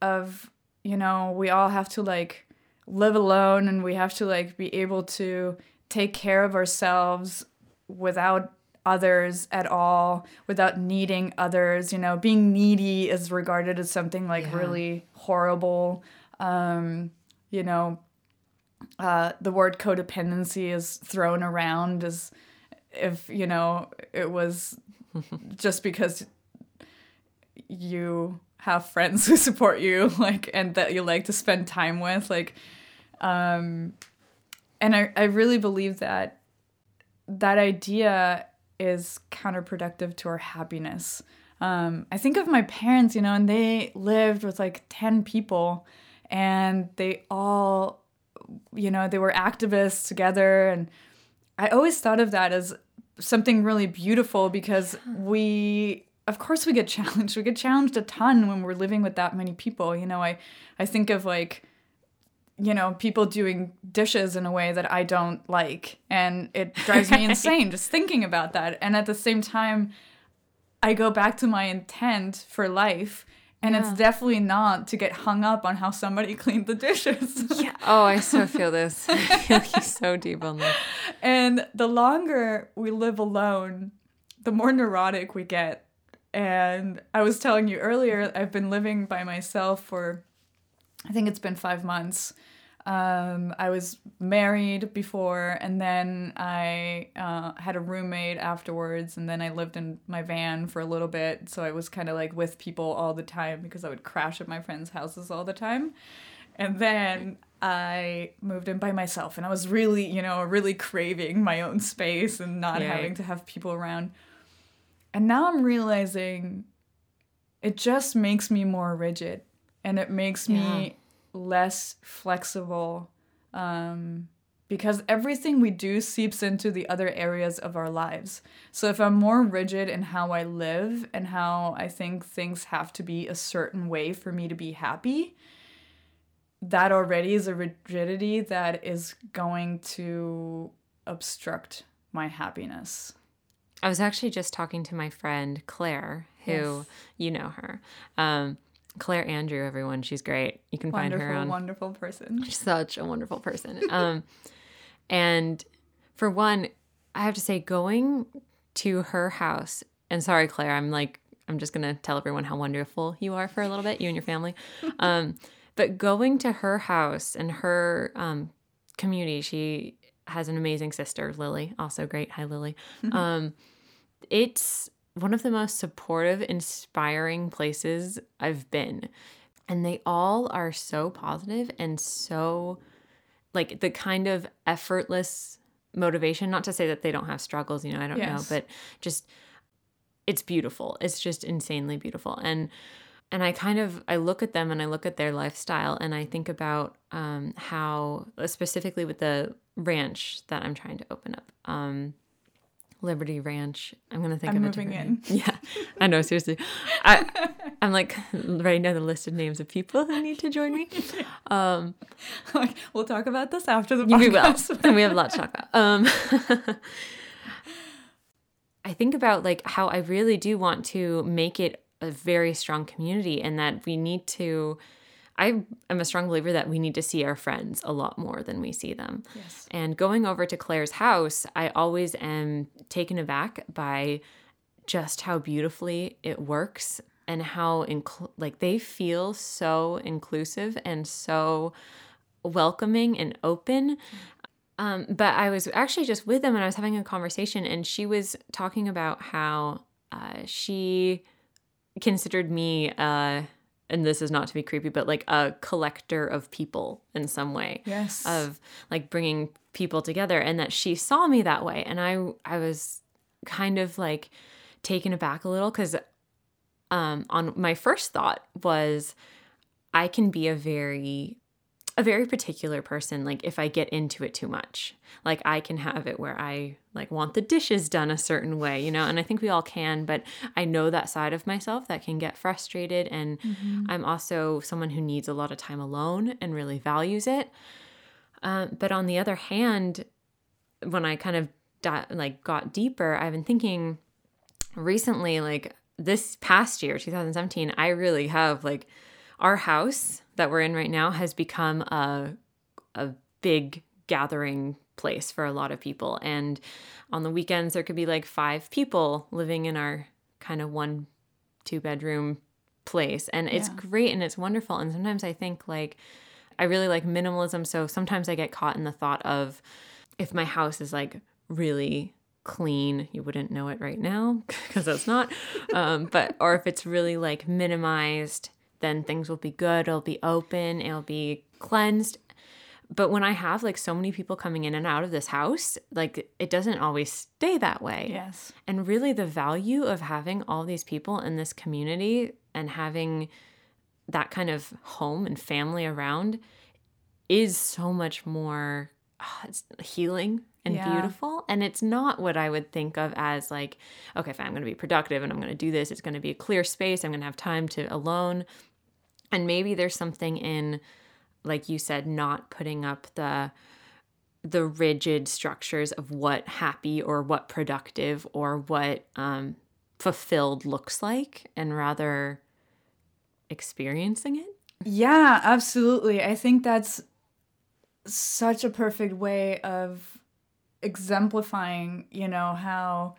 [SPEAKER 2] of, you know, we all have to like live alone and we have to like be able to take care of ourselves without others at all, without needing others. You know, being needy is regarded as something like
[SPEAKER 1] Yeah.
[SPEAKER 2] really horrible. Um, you know, uh, the word codependency is thrown around as if you know it was [laughs] just because you have friends [laughs] who support you like and that you like to spend time with like um and I, I really believe that that idea is counterproductive to our happiness. Um, i think of my parents you know and they lived with like 10 people and they all you know they were activists together and i always thought of that as something really beautiful because we of course we get [laughs] challenged. We get challenged a ton when we're living with that many people you know? I i think of like you know people doing dishes in a way that i don't like and it drives me [laughs] insane just thinking about that and at the same time i go back to my intent for life and it's definitely not to get hung up on how somebody [laughs] cleaned the dishes
[SPEAKER 1] Yeah. [laughs] Oh, I so feel this. I feel you so deep on this.
[SPEAKER 2] And the longer we live alone, the more neurotic we get. And I was telling you earlier, I've been living by myself for, I think it's been five months. Um, I was married before, and then I uh, had a roommate afterwards, and then I lived in my van for a little bit. So I was kind of like with people all the time because I would crash at my friends' houses all the time. And then I moved in by myself, and I was really, you know, really craving my own space and not
[SPEAKER 1] Yay.
[SPEAKER 2] having to have people around. And now I'm realizing it just makes me more rigid and it makes me less flexible um, because everything we do seeps into the other areas of our lives. So if I'm more rigid in how I live and how I think things have to be a certain way for me to be happy, that already is a rigidity that is going to obstruct my happiness.
[SPEAKER 1] I was actually just talking to my friend Claire, who
[SPEAKER 2] Yes.
[SPEAKER 1] you know her. Um, Claire Andrew, everyone. She's great. You can
[SPEAKER 2] Wonderful,
[SPEAKER 1] find her on
[SPEAKER 2] wonderful person. [laughs]
[SPEAKER 1] such a wonderful person. Um, and for one, I have to say, going to her house, and sorry, Claire, I'm like, I'm just gonna tell everyone how wonderful you are for a little bit, you and your family. Um, [laughs] but going to her house and her um, community, she has an amazing sister, Lily, also great. Hi, Lily. Um, it's one of the most supportive, inspiring places I've been. And they all are so positive and so like the kind of effortless motivation. Not to say that they don't have struggles, you know, I don't
[SPEAKER 2] Yes.
[SPEAKER 1] know, but just it's beautiful. It's just insanely beautiful. And and I kind of I look at them and I look at their lifestyle and I think about um, how specifically with the ranch that I'm trying to open up. Um, Liberty Ranch. I'm gonna think
[SPEAKER 2] I'm
[SPEAKER 1] of a
[SPEAKER 2] moving
[SPEAKER 1] different name. [laughs] Yeah, I know. Seriously, I I'm like writing down the list of names of people who need to join me. [laughs] Um,
[SPEAKER 2] Like, we'll talk about this after the
[SPEAKER 1] we will,
[SPEAKER 2] podcast.
[SPEAKER 1] and [laughs] we have a lot to talk about. Um, I think about like how I really do want to make it a very strong community, and that we need to. I am a strong believer that we need to see our friends a lot more than we see them.
[SPEAKER 2] Yes.
[SPEAKER 1] And going over to Claire's house, I always am taken aback by just how beautifully it works and how incl- like they feel so inclusive and so welcoming and open. Um, but I was actually just with them and I was having a conversation, and she was talking about how uh, she considered me, uh, and this is not to be creepy, but like a collector of people in some way
[SPEAKER 2] Yes.
[SPEAKER 1] of like bringing people together and that she saw me that way and i i was kind of like taken aback a little because um on my first thought was i can be a very a very particular person like if i get into it too much. Like i can have it where i like want the dishes done a certain way you know and i think we all can but i know that side of myself that can get frustrated and i'm also someone who needs a lot of time alone and really values it. Um, but on the other hand when i kind of di- like got deeper i've been thinking recently like this past year 2017 i really have like our house that we're in right now has become a a big gathering place for a lot of people. And on the weekends there could be like five people living in our kind of one two bedroom place. And it's great and it's wonderful. And sometimes i think like i really like minimalism. So sometimes i get caught in the thought of if my house is like really clean you wouldn't know it right now [laughs] because it's not. Um, but or if it's really like minimized then things will be good it'll be open it'll be cleansed. But when i have like so many people coming in and out of this house like it doesn't always stay that way.
[SPEAKER 2] Yes.
[SPEAKER 1] and really the value of having all these people in this community and having that kind of home and family around is so much more ah, it's healing and
[SPEAKER 2] Yeah.
[SPEAKER 1] beautiful. And it's not what i would think of as like okay fine i'm going to be productive and i'm going to do this. It's going to be a clear space. I'm going to have time to alone and maybe there's something in like you said not putting up the the rigid structures of what happy or what productive or what um, fulfilled looks like and rather experiencing it
[SPEAKER 2] Yeah, absolutely. I think that's such a perfect way of exemplifying, you know, how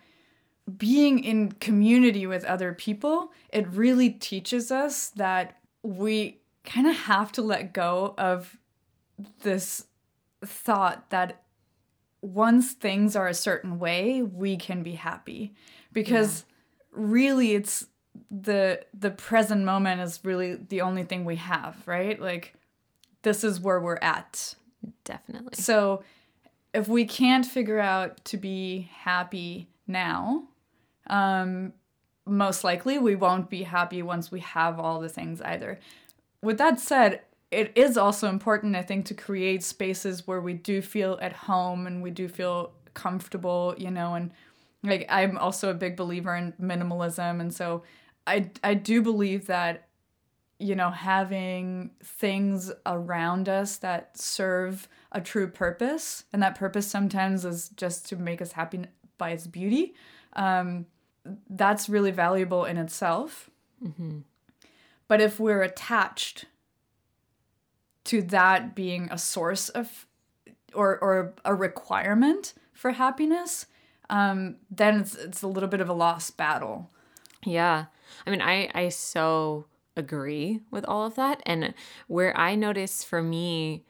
[SPEAKER 2] being in community with other people, it really teaches us that we kind of have to let go of this thought that once things are a certain way, we can be happy. Because really it's the the present moment is really the only thing we have, right? Like this is where we're at.
[SPEAKER 1] definitely
[SPEAKER 2] So if we can't figure out to be happy now, um, most likely we won't be happy once we have all the things either. With that said, it is also important, I think, to create spaces where we do feel at home and we do feel comfortable, you know, and like I'm also a big believer in minimalism. And so I, I do believe that, you know, having things around us that serve a true purpose, and that purpose sometimes is just to make us happy by its beauty, um, that's really valuable in itself.
[SPEAKER 1] Mm-hmm.
[SPEAKER 2] But if we're attached to that being a source of or or a requirement for happiness, um, then it's it's a little bit of a lost battle.
[SPEAKER 1] Yeah. I mean, I I so agree with all of that and where I notice for me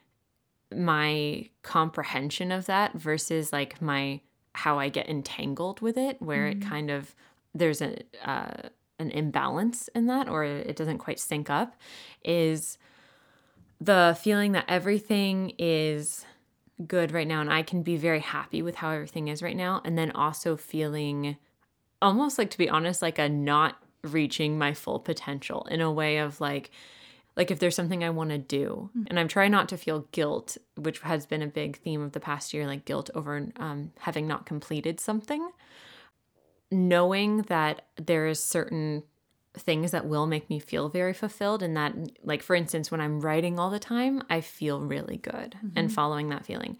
[SPEAKER 1] my comprehension of that versus like my how I get entangled with it where mm-hmm. it kind of there's a uh, an imbalance in that or it doesn't quite sync up is the feeling that everything is good right now and I can be very happy with how everything is right now and then also feeling almost like to be honest like a not reaching my full potential in a way of like like if there's something I want to do mm-hmm. and I'm trying not to feel guilt which has been a big theme of the past year like guilt over um, having not completed something knowing that there is certain things that will make me feel very fulfilled and that like for instance when i'm writing all the time i feel really good mm-hmm. and following that feeling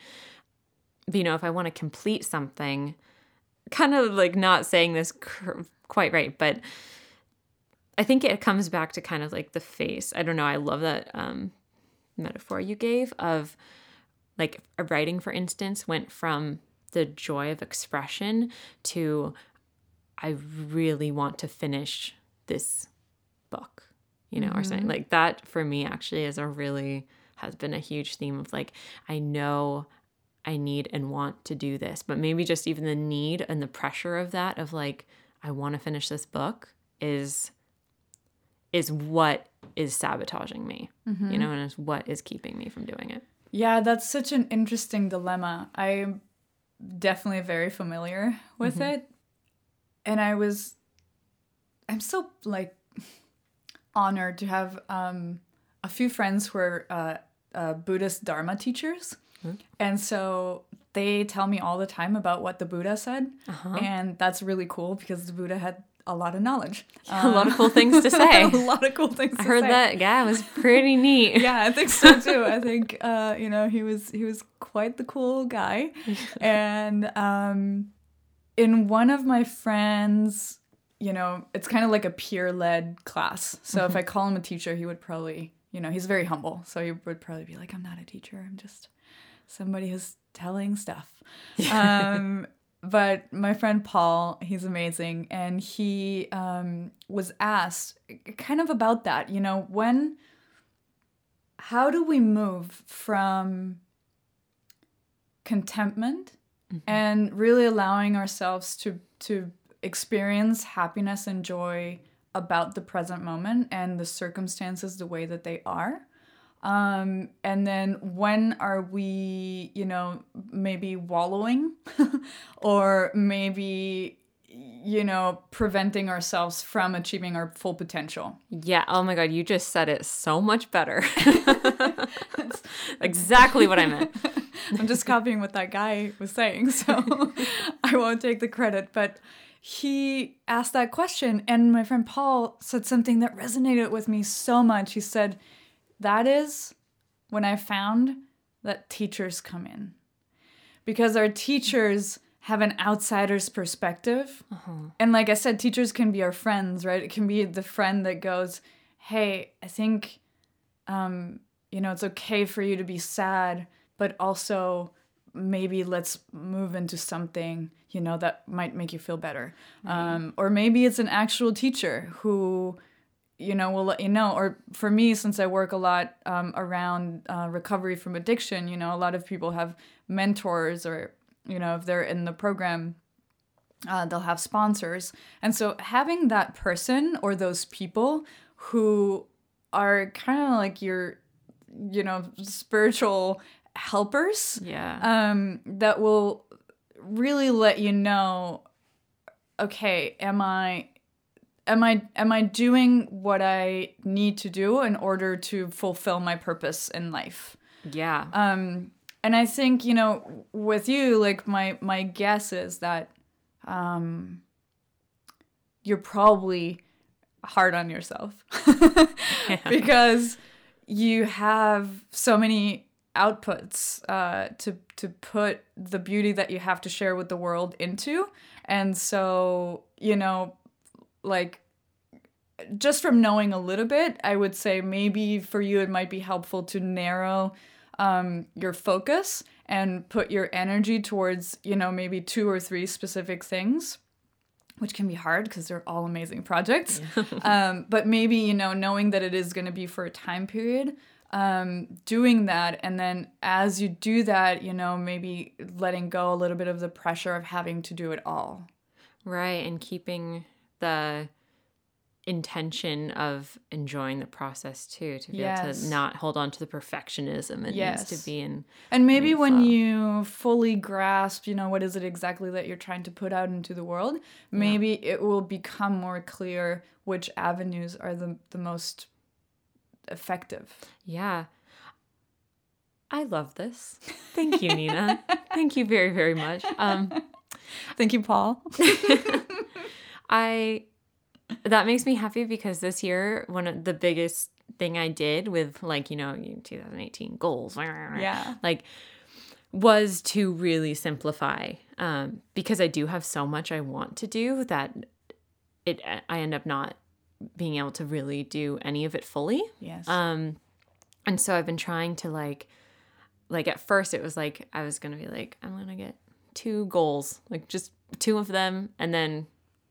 [SPEAKER 1] but you know if i want to complete something kind of like not saying this cr- quite right but i think it comes back to kind of like the face i don't know i love that um metaphor you gave of like a writing for instance went from the joy of expression to i really want to finish this book, you know, mm-hmm. or something like that for me actually is a really has been a huge theme of like I know I need and want to do this, but maybe just even the need and the pressure of that of like I want to finish this book is is what is sabotaging me, mm-hmm. you know, and is what is keeping me from doing it.
[SPEAKER 2] Yeah, that's such an interesting dilemma. I'm definitely very familiar with mm-hmm. it. And I was I'm so like [laughs] honored to have um, a few friends who are uh, uh, Buddhist Dharma teachers. Mm-hmm. And so they tell me all the time about what the Buddha said. Uh-huh. And that's really cool because the Buddha had a lot of knowledge.
[SPEAKER 1] Uh, [laughs] a lot of cool things to [laughs] say.
[SPEAKER 2] a lot of cool things
[SPEAKER 1] I heard say. that. Yeah, it was pretty [laughs] neat.
[SPEAKER 2] yeah, I think so too. I think uh, you know, he was he was quite the cool guy. and um in one of my friends you know, it's kind of like a peer led class. So mm-hmm. if I call him a teacher, he would probably, you know, he's very humble. So he would probably be like, I'm not a teacher. I'm just somebody who's telling stuff. um, but my friend Paul, he's amazing. And he um, was asked kind of about that, you know, when, how do we move from contentment mm-hmm. and really allowing ourselves to, to experience happiness and joy about the present moment and the circumstances the way that they are. Um, and then when are we, you know, maybe wallowing [laughs] or maybe, you know, preventing ourselves from achieving our full potential?
[SPEAKER 1] Yeah. Oh my God. You just said it so much better. [laughs] exactly what I meant. [laughs]
[SPEAKER 2] I'm just copying what that guy was saying. So I won't take the credit. But, he asked that question and my friend Paul said something that resonated with me so much. He said, "That is when I found that teachers come in. Because our teachers have an outsider's perspective. Uh-huh. And like I said, teachers can be our friends, right? It can be the friend that goes, "Hey, I think um, you know, it's okay for you to be sad, but also maybe let's move into something you know that might make you feel better um, or maybe it's an actual teacher who you know we'll let you know or for me since i work a lot um, around uh, recovery from addiction you know a lot of people have mentors or you know if they're in the program uh, they'll have sponsors and so having that person or those people who are kind of like your you know spiritual helpers.
[SPEAKER 1] Yeah.
[SPEAKER 2] Um, that will really let you know, okay, am I am I am I doing what I need to do in order to fulfill my purpose in life?
[SPEAKER 1] Yeah.
[SPEAKER 2] Um, and I think you know, with you, like my my guess is that, um, you're probably hard on yourself [laughs] [laughs] because you have so many outputs uh, to to put the beauty that you have to share with the world into, and so you know, like just from knowing a little bit, I would say maybe for you it might be helpful to narrow um, your focus and put your energy towards, you know, maybe two or three specific things, which can be hard because they're all amazing projects. [laughs] um, but maybe, you know, knowing that it is going to be for a time period, um, doing that. And then as you do that, you know, maybe letting go a little bit of the pressure of having to do it all.
[SPEAKER 1] Right. And keeping the intention of enjoying the process too to be able to not hold on to the perfectionism it needs
[SPEAKER 2] Yes.
[SPEAKER 1] to be in
[SPEAKER 2] And maybe
[SPEAKER 1] May
[SPEAKER 2] when you fully grasp, you know, what is it exactly that you're trying to put out into the world, maybe it will become more clear which avenues are the, the most effective.
[SPEAKER 1] yeah. I love this. [laughs] Thank you nina. Thank you very very much. Um [laughs]
[SPEAKER 2] Thank you, Paul. [laughs]
[SPEAKER 1] I that makes me happy because this year one of the biggest thing I did with like you know 2018 goals
[SPEAKER 2] Yeah.
[SPEAKER 1] like was to really simplify um, because I do have so much I want to do that it I end up not being able to really do any of it fully
[SPEAKER 2] Yes.
[SPEAKER 1] um and so I've been trying to like like at first it was like I was gonna be like I'm gonna get two goals like just two of them and then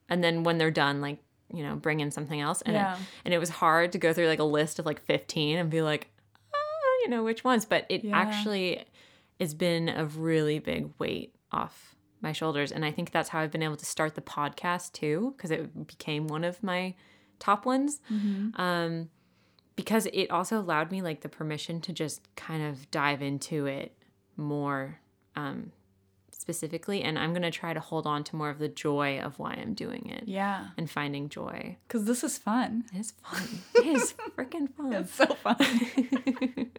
[SPEAKER 1] and then when they're done like you know bring in something else. And
[SPEAKER 2] Yeah.
[SPEAKER 1] it, and it was hard to go through like a list of like 15 and be like oh, you know which ones? But it
[SPEAKER 2] Yeah.
[SPEAKER 1] actually has been a really big weight off my shoulders. And I think that's how I've been able to start the podcast too because it became one of my top ones. Um because it also allowed me like the permission to just kind of dive into it more um specifically and i'm going to try to hold on to more of the joy of why i'm doing it
[SPEAKER 2] yeah.
[SPEAKER 1] and finding joy
[SPEAKER 2] Because this is fun.
[SPEAKER 1] it is fun it is freaking [laughs] fun
[SPEAKER 2] It's so fun. [laughs]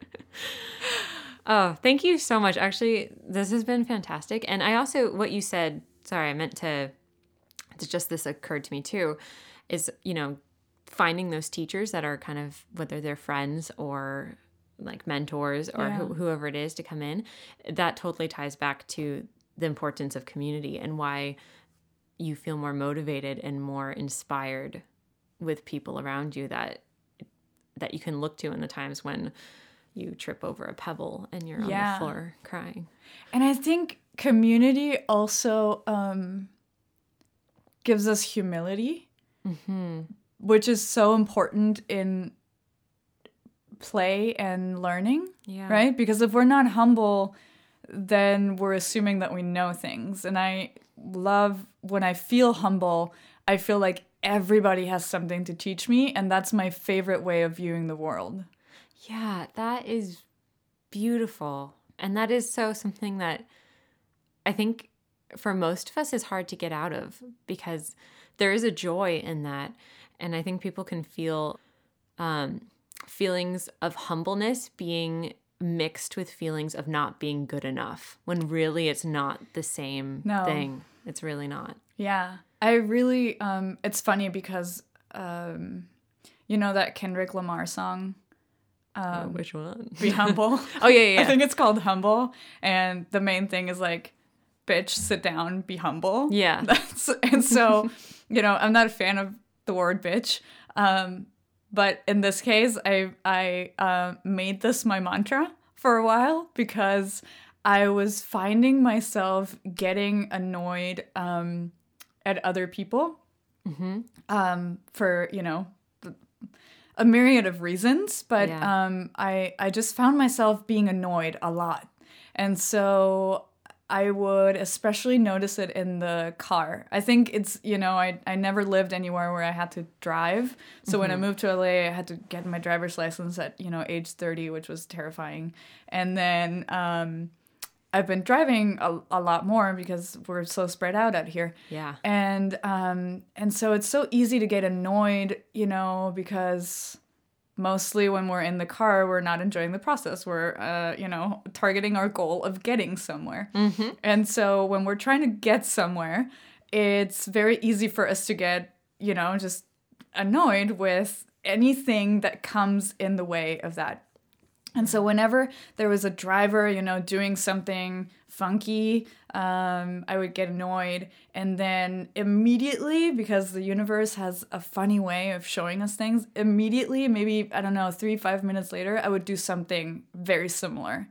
[SPEAKER 1] oh thank you so much actually this has been fantastic and i also what you said sorry i meant to it's just this occurred to me too is you know finding those teachers that are kind of whether they're friends or like mentors or
[SPEAKER 2] Yeah.
[SPEAKER 1] who, whoever it is to come in that totally ties back to the importance of community and why you feel more motivated and more inspired with people around you that that you can look to in the times when you trip over a pebble and you're on the floor crying.
[SPEAKER 2] And I think community also um, gives us humility, hmm which is so important in play and learning,
[SPEAKER 1] yeah.
[SPEAKER 2] right? Because if we're not humble, then we're assuming that we know things. And I love when I feel humble, I feel like everybody has something to teach me. And that's my favorite way of viewing the world.
[SPEAKER 1] Yeah, that is beautiful. And that is so something that I think for most of us is hard to get out of because there is a joy in that. And I think people can feel um, feelings of humbleness being mixed with feelings of not being good enough when really it's not the same
[SPEAKER 2] No.
[SPEAKER 1] thing. It's really not.
[SPEAKER 2] Yeah. I really um it's funny because um you know that Kendrick Lamar song
[SPEAKER 1] Oh, which one?
[SPEAKER 2] Be [laughs] Humble.
[SPEAKER 1] oh, yeah, yeah.
[SPEAKER 2] I think it's called Humble and the main thing is like bitch sit down be humble.
[SPEAKER 1] Yeah. [laughs]
[SPEAKER 2] That's and so you know, I'm not a fan of the word bitch. Um but in this case I I uh, made this my mantra for a while because I was finding myself getting annoyed um at other people. Um, for you know a myriad of reasons but
[SPEAKER 1] Yeah.
[SPEAKER 2] um, I, I just found myself being annoyed a lot. And so i would especially notice it in the car i think it's you know i, I never lived anywhere where i had to drive so when i moved to la i had to get my driver's license at you know age 30 which was terrifying and then um, I've been driving a, a lot more because we're so spread out out here.
[SPEAKER 1] Yeah.
[SPEAKER 2] And um and so it's so easy to get annoyed, you know, because mostly when we're in the car, we're not enjoying the process. We're uh, you know, targeting our goal of getting somewhere. And so when we're trying to get somewhere, it's very easy for us to get, you know, just annoyed with anything that comes in the way of that and so whenever there was a driver, you know, doing something funky, um, I would get annoyed. And then immediately, because the universe has a funny way of showing us things, immediately, maybe, I don't know, three, five minutes later, I would do something very similar.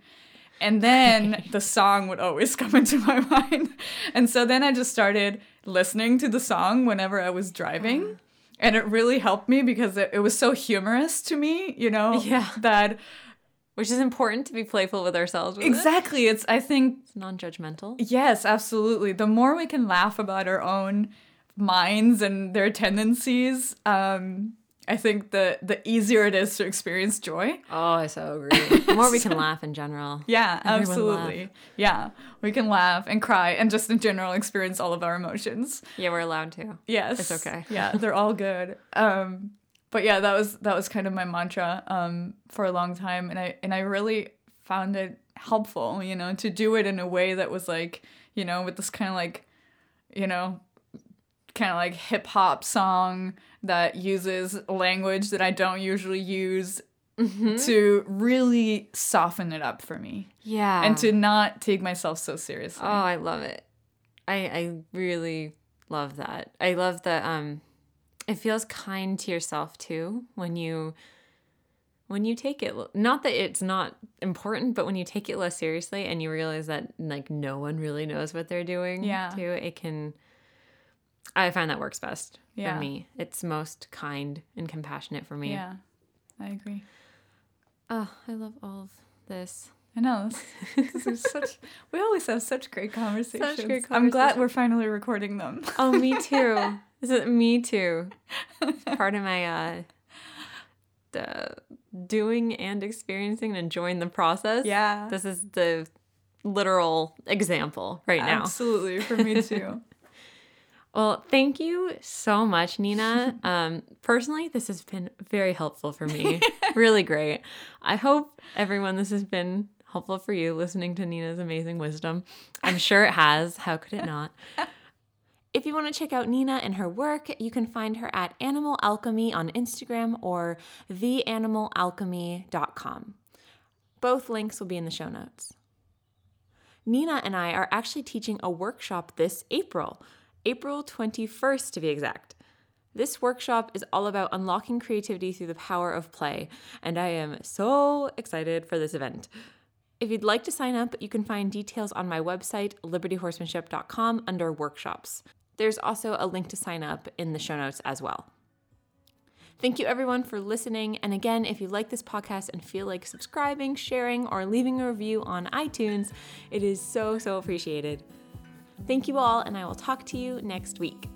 [SPEAKER 2] And then [laughs] the song would always [laughs] come into my mind. And so then I just started listening to the song whenever I was driving. And it really helped me because it, it was so humorous to me, you know,
[SPEAKER 1] Yeah.
[SPEAKER 2] that
[SPEAKER 1] Which is important to be playful with ourselves. With it.
[SPEAKER 2] Exactly. It's I think
[SPEAKER 1] It's non-judgmental.
[SPEAKER 2] yes, absolutely. The more we can laugh about our own minds and their tendencies, um, I think the the easier it is to experience joy.
[SPEAKER 1] Oh, I so agree. The more we can [laughs] laugh in general.
[SPEAKER 2] Yeah,
[SPEAKER 1] Everyone
[SPEAKER 2] absolutely. Yeah, we can laugh and cry and just in general experience all of our emotions.
[SPEAKER 1] Yeah, we're allowed to.
[SPEAKER 2] Yes,
[SPEAKER 1] It's okay.
[SPEAKER 2] Yeah, they're all good. Um, but yeah, that was that was kind of my mantra um, for a long time, and I and I really found it helpful, you know, to do it in a way that was like, you know, with this kind of like, you know, kind of like hip hop song that uses language that I don't usually use to really soften it up for me
[SPEAKER 1] Yeah.
[SPEAKER 2] and to not take myself so seriously.
[SPEAKER 1] Oh, I love it. I I really love that. I love that um it feels kind to yourself too when you when you take it not that it's not important, but when you take it less seriously and you realize that like no one really knows what they're doing
[SPEAKER 2] Yeah.
[SPEAKER 1] too, it can I find that works best
[SPEAKER 2] Yeah.
[SPEAKER 1] for me. It's most kind and compassionate for me.
[SPEAKER 2] yeah, I agree.
[SPEAKER 1] Oh, I love all of this.
[SPEAKER 2] I know. This, is such. We always have such great [laughs] conversations.
[SPEAKER 1] great
[SPEAKER 2] I'm glad we're finally recording them.
[SPEAKER 1] Oh, me too. [laughs] Is it me too? It's [laughs] part of my uh the doing and experiencing and enjoying the process.
[SPEAKER 2] Yeah.
[SPEAKER 1] This is the literal example right now.
[SPEAKER 2] Absolutely, for me too. [laughs] [laughs]
[SPEAKER 1] Well, thank you so much, Nina. Um, personally, this has been very helpful for me. really great. I hope everyone this has been helpful for you listening to Nina's amazing wisdom. I'm sure it has. How could it not? If you want to check out Nina and her work, you can find her at Animal Alchemy on Instagram or theanimalalchemy.com. Both links will be in the show notes. Nina and I are actually teaching a workshop this April, April 21st to be exact. This workshop is all about unlocking creativity through the power of play, and I am so excited for this event. If you'd like to sign up, you can find details on my website, libertyhorsemanship.com, under workshops. There's also a link to sign up in the show notes as well. Thank you everyone for listening. And again, if you like this podcast and feel like subscribing, sharing, or leaving a review on iTunes, it is so, so appreciated. Thank you all, and I will talk to you next week.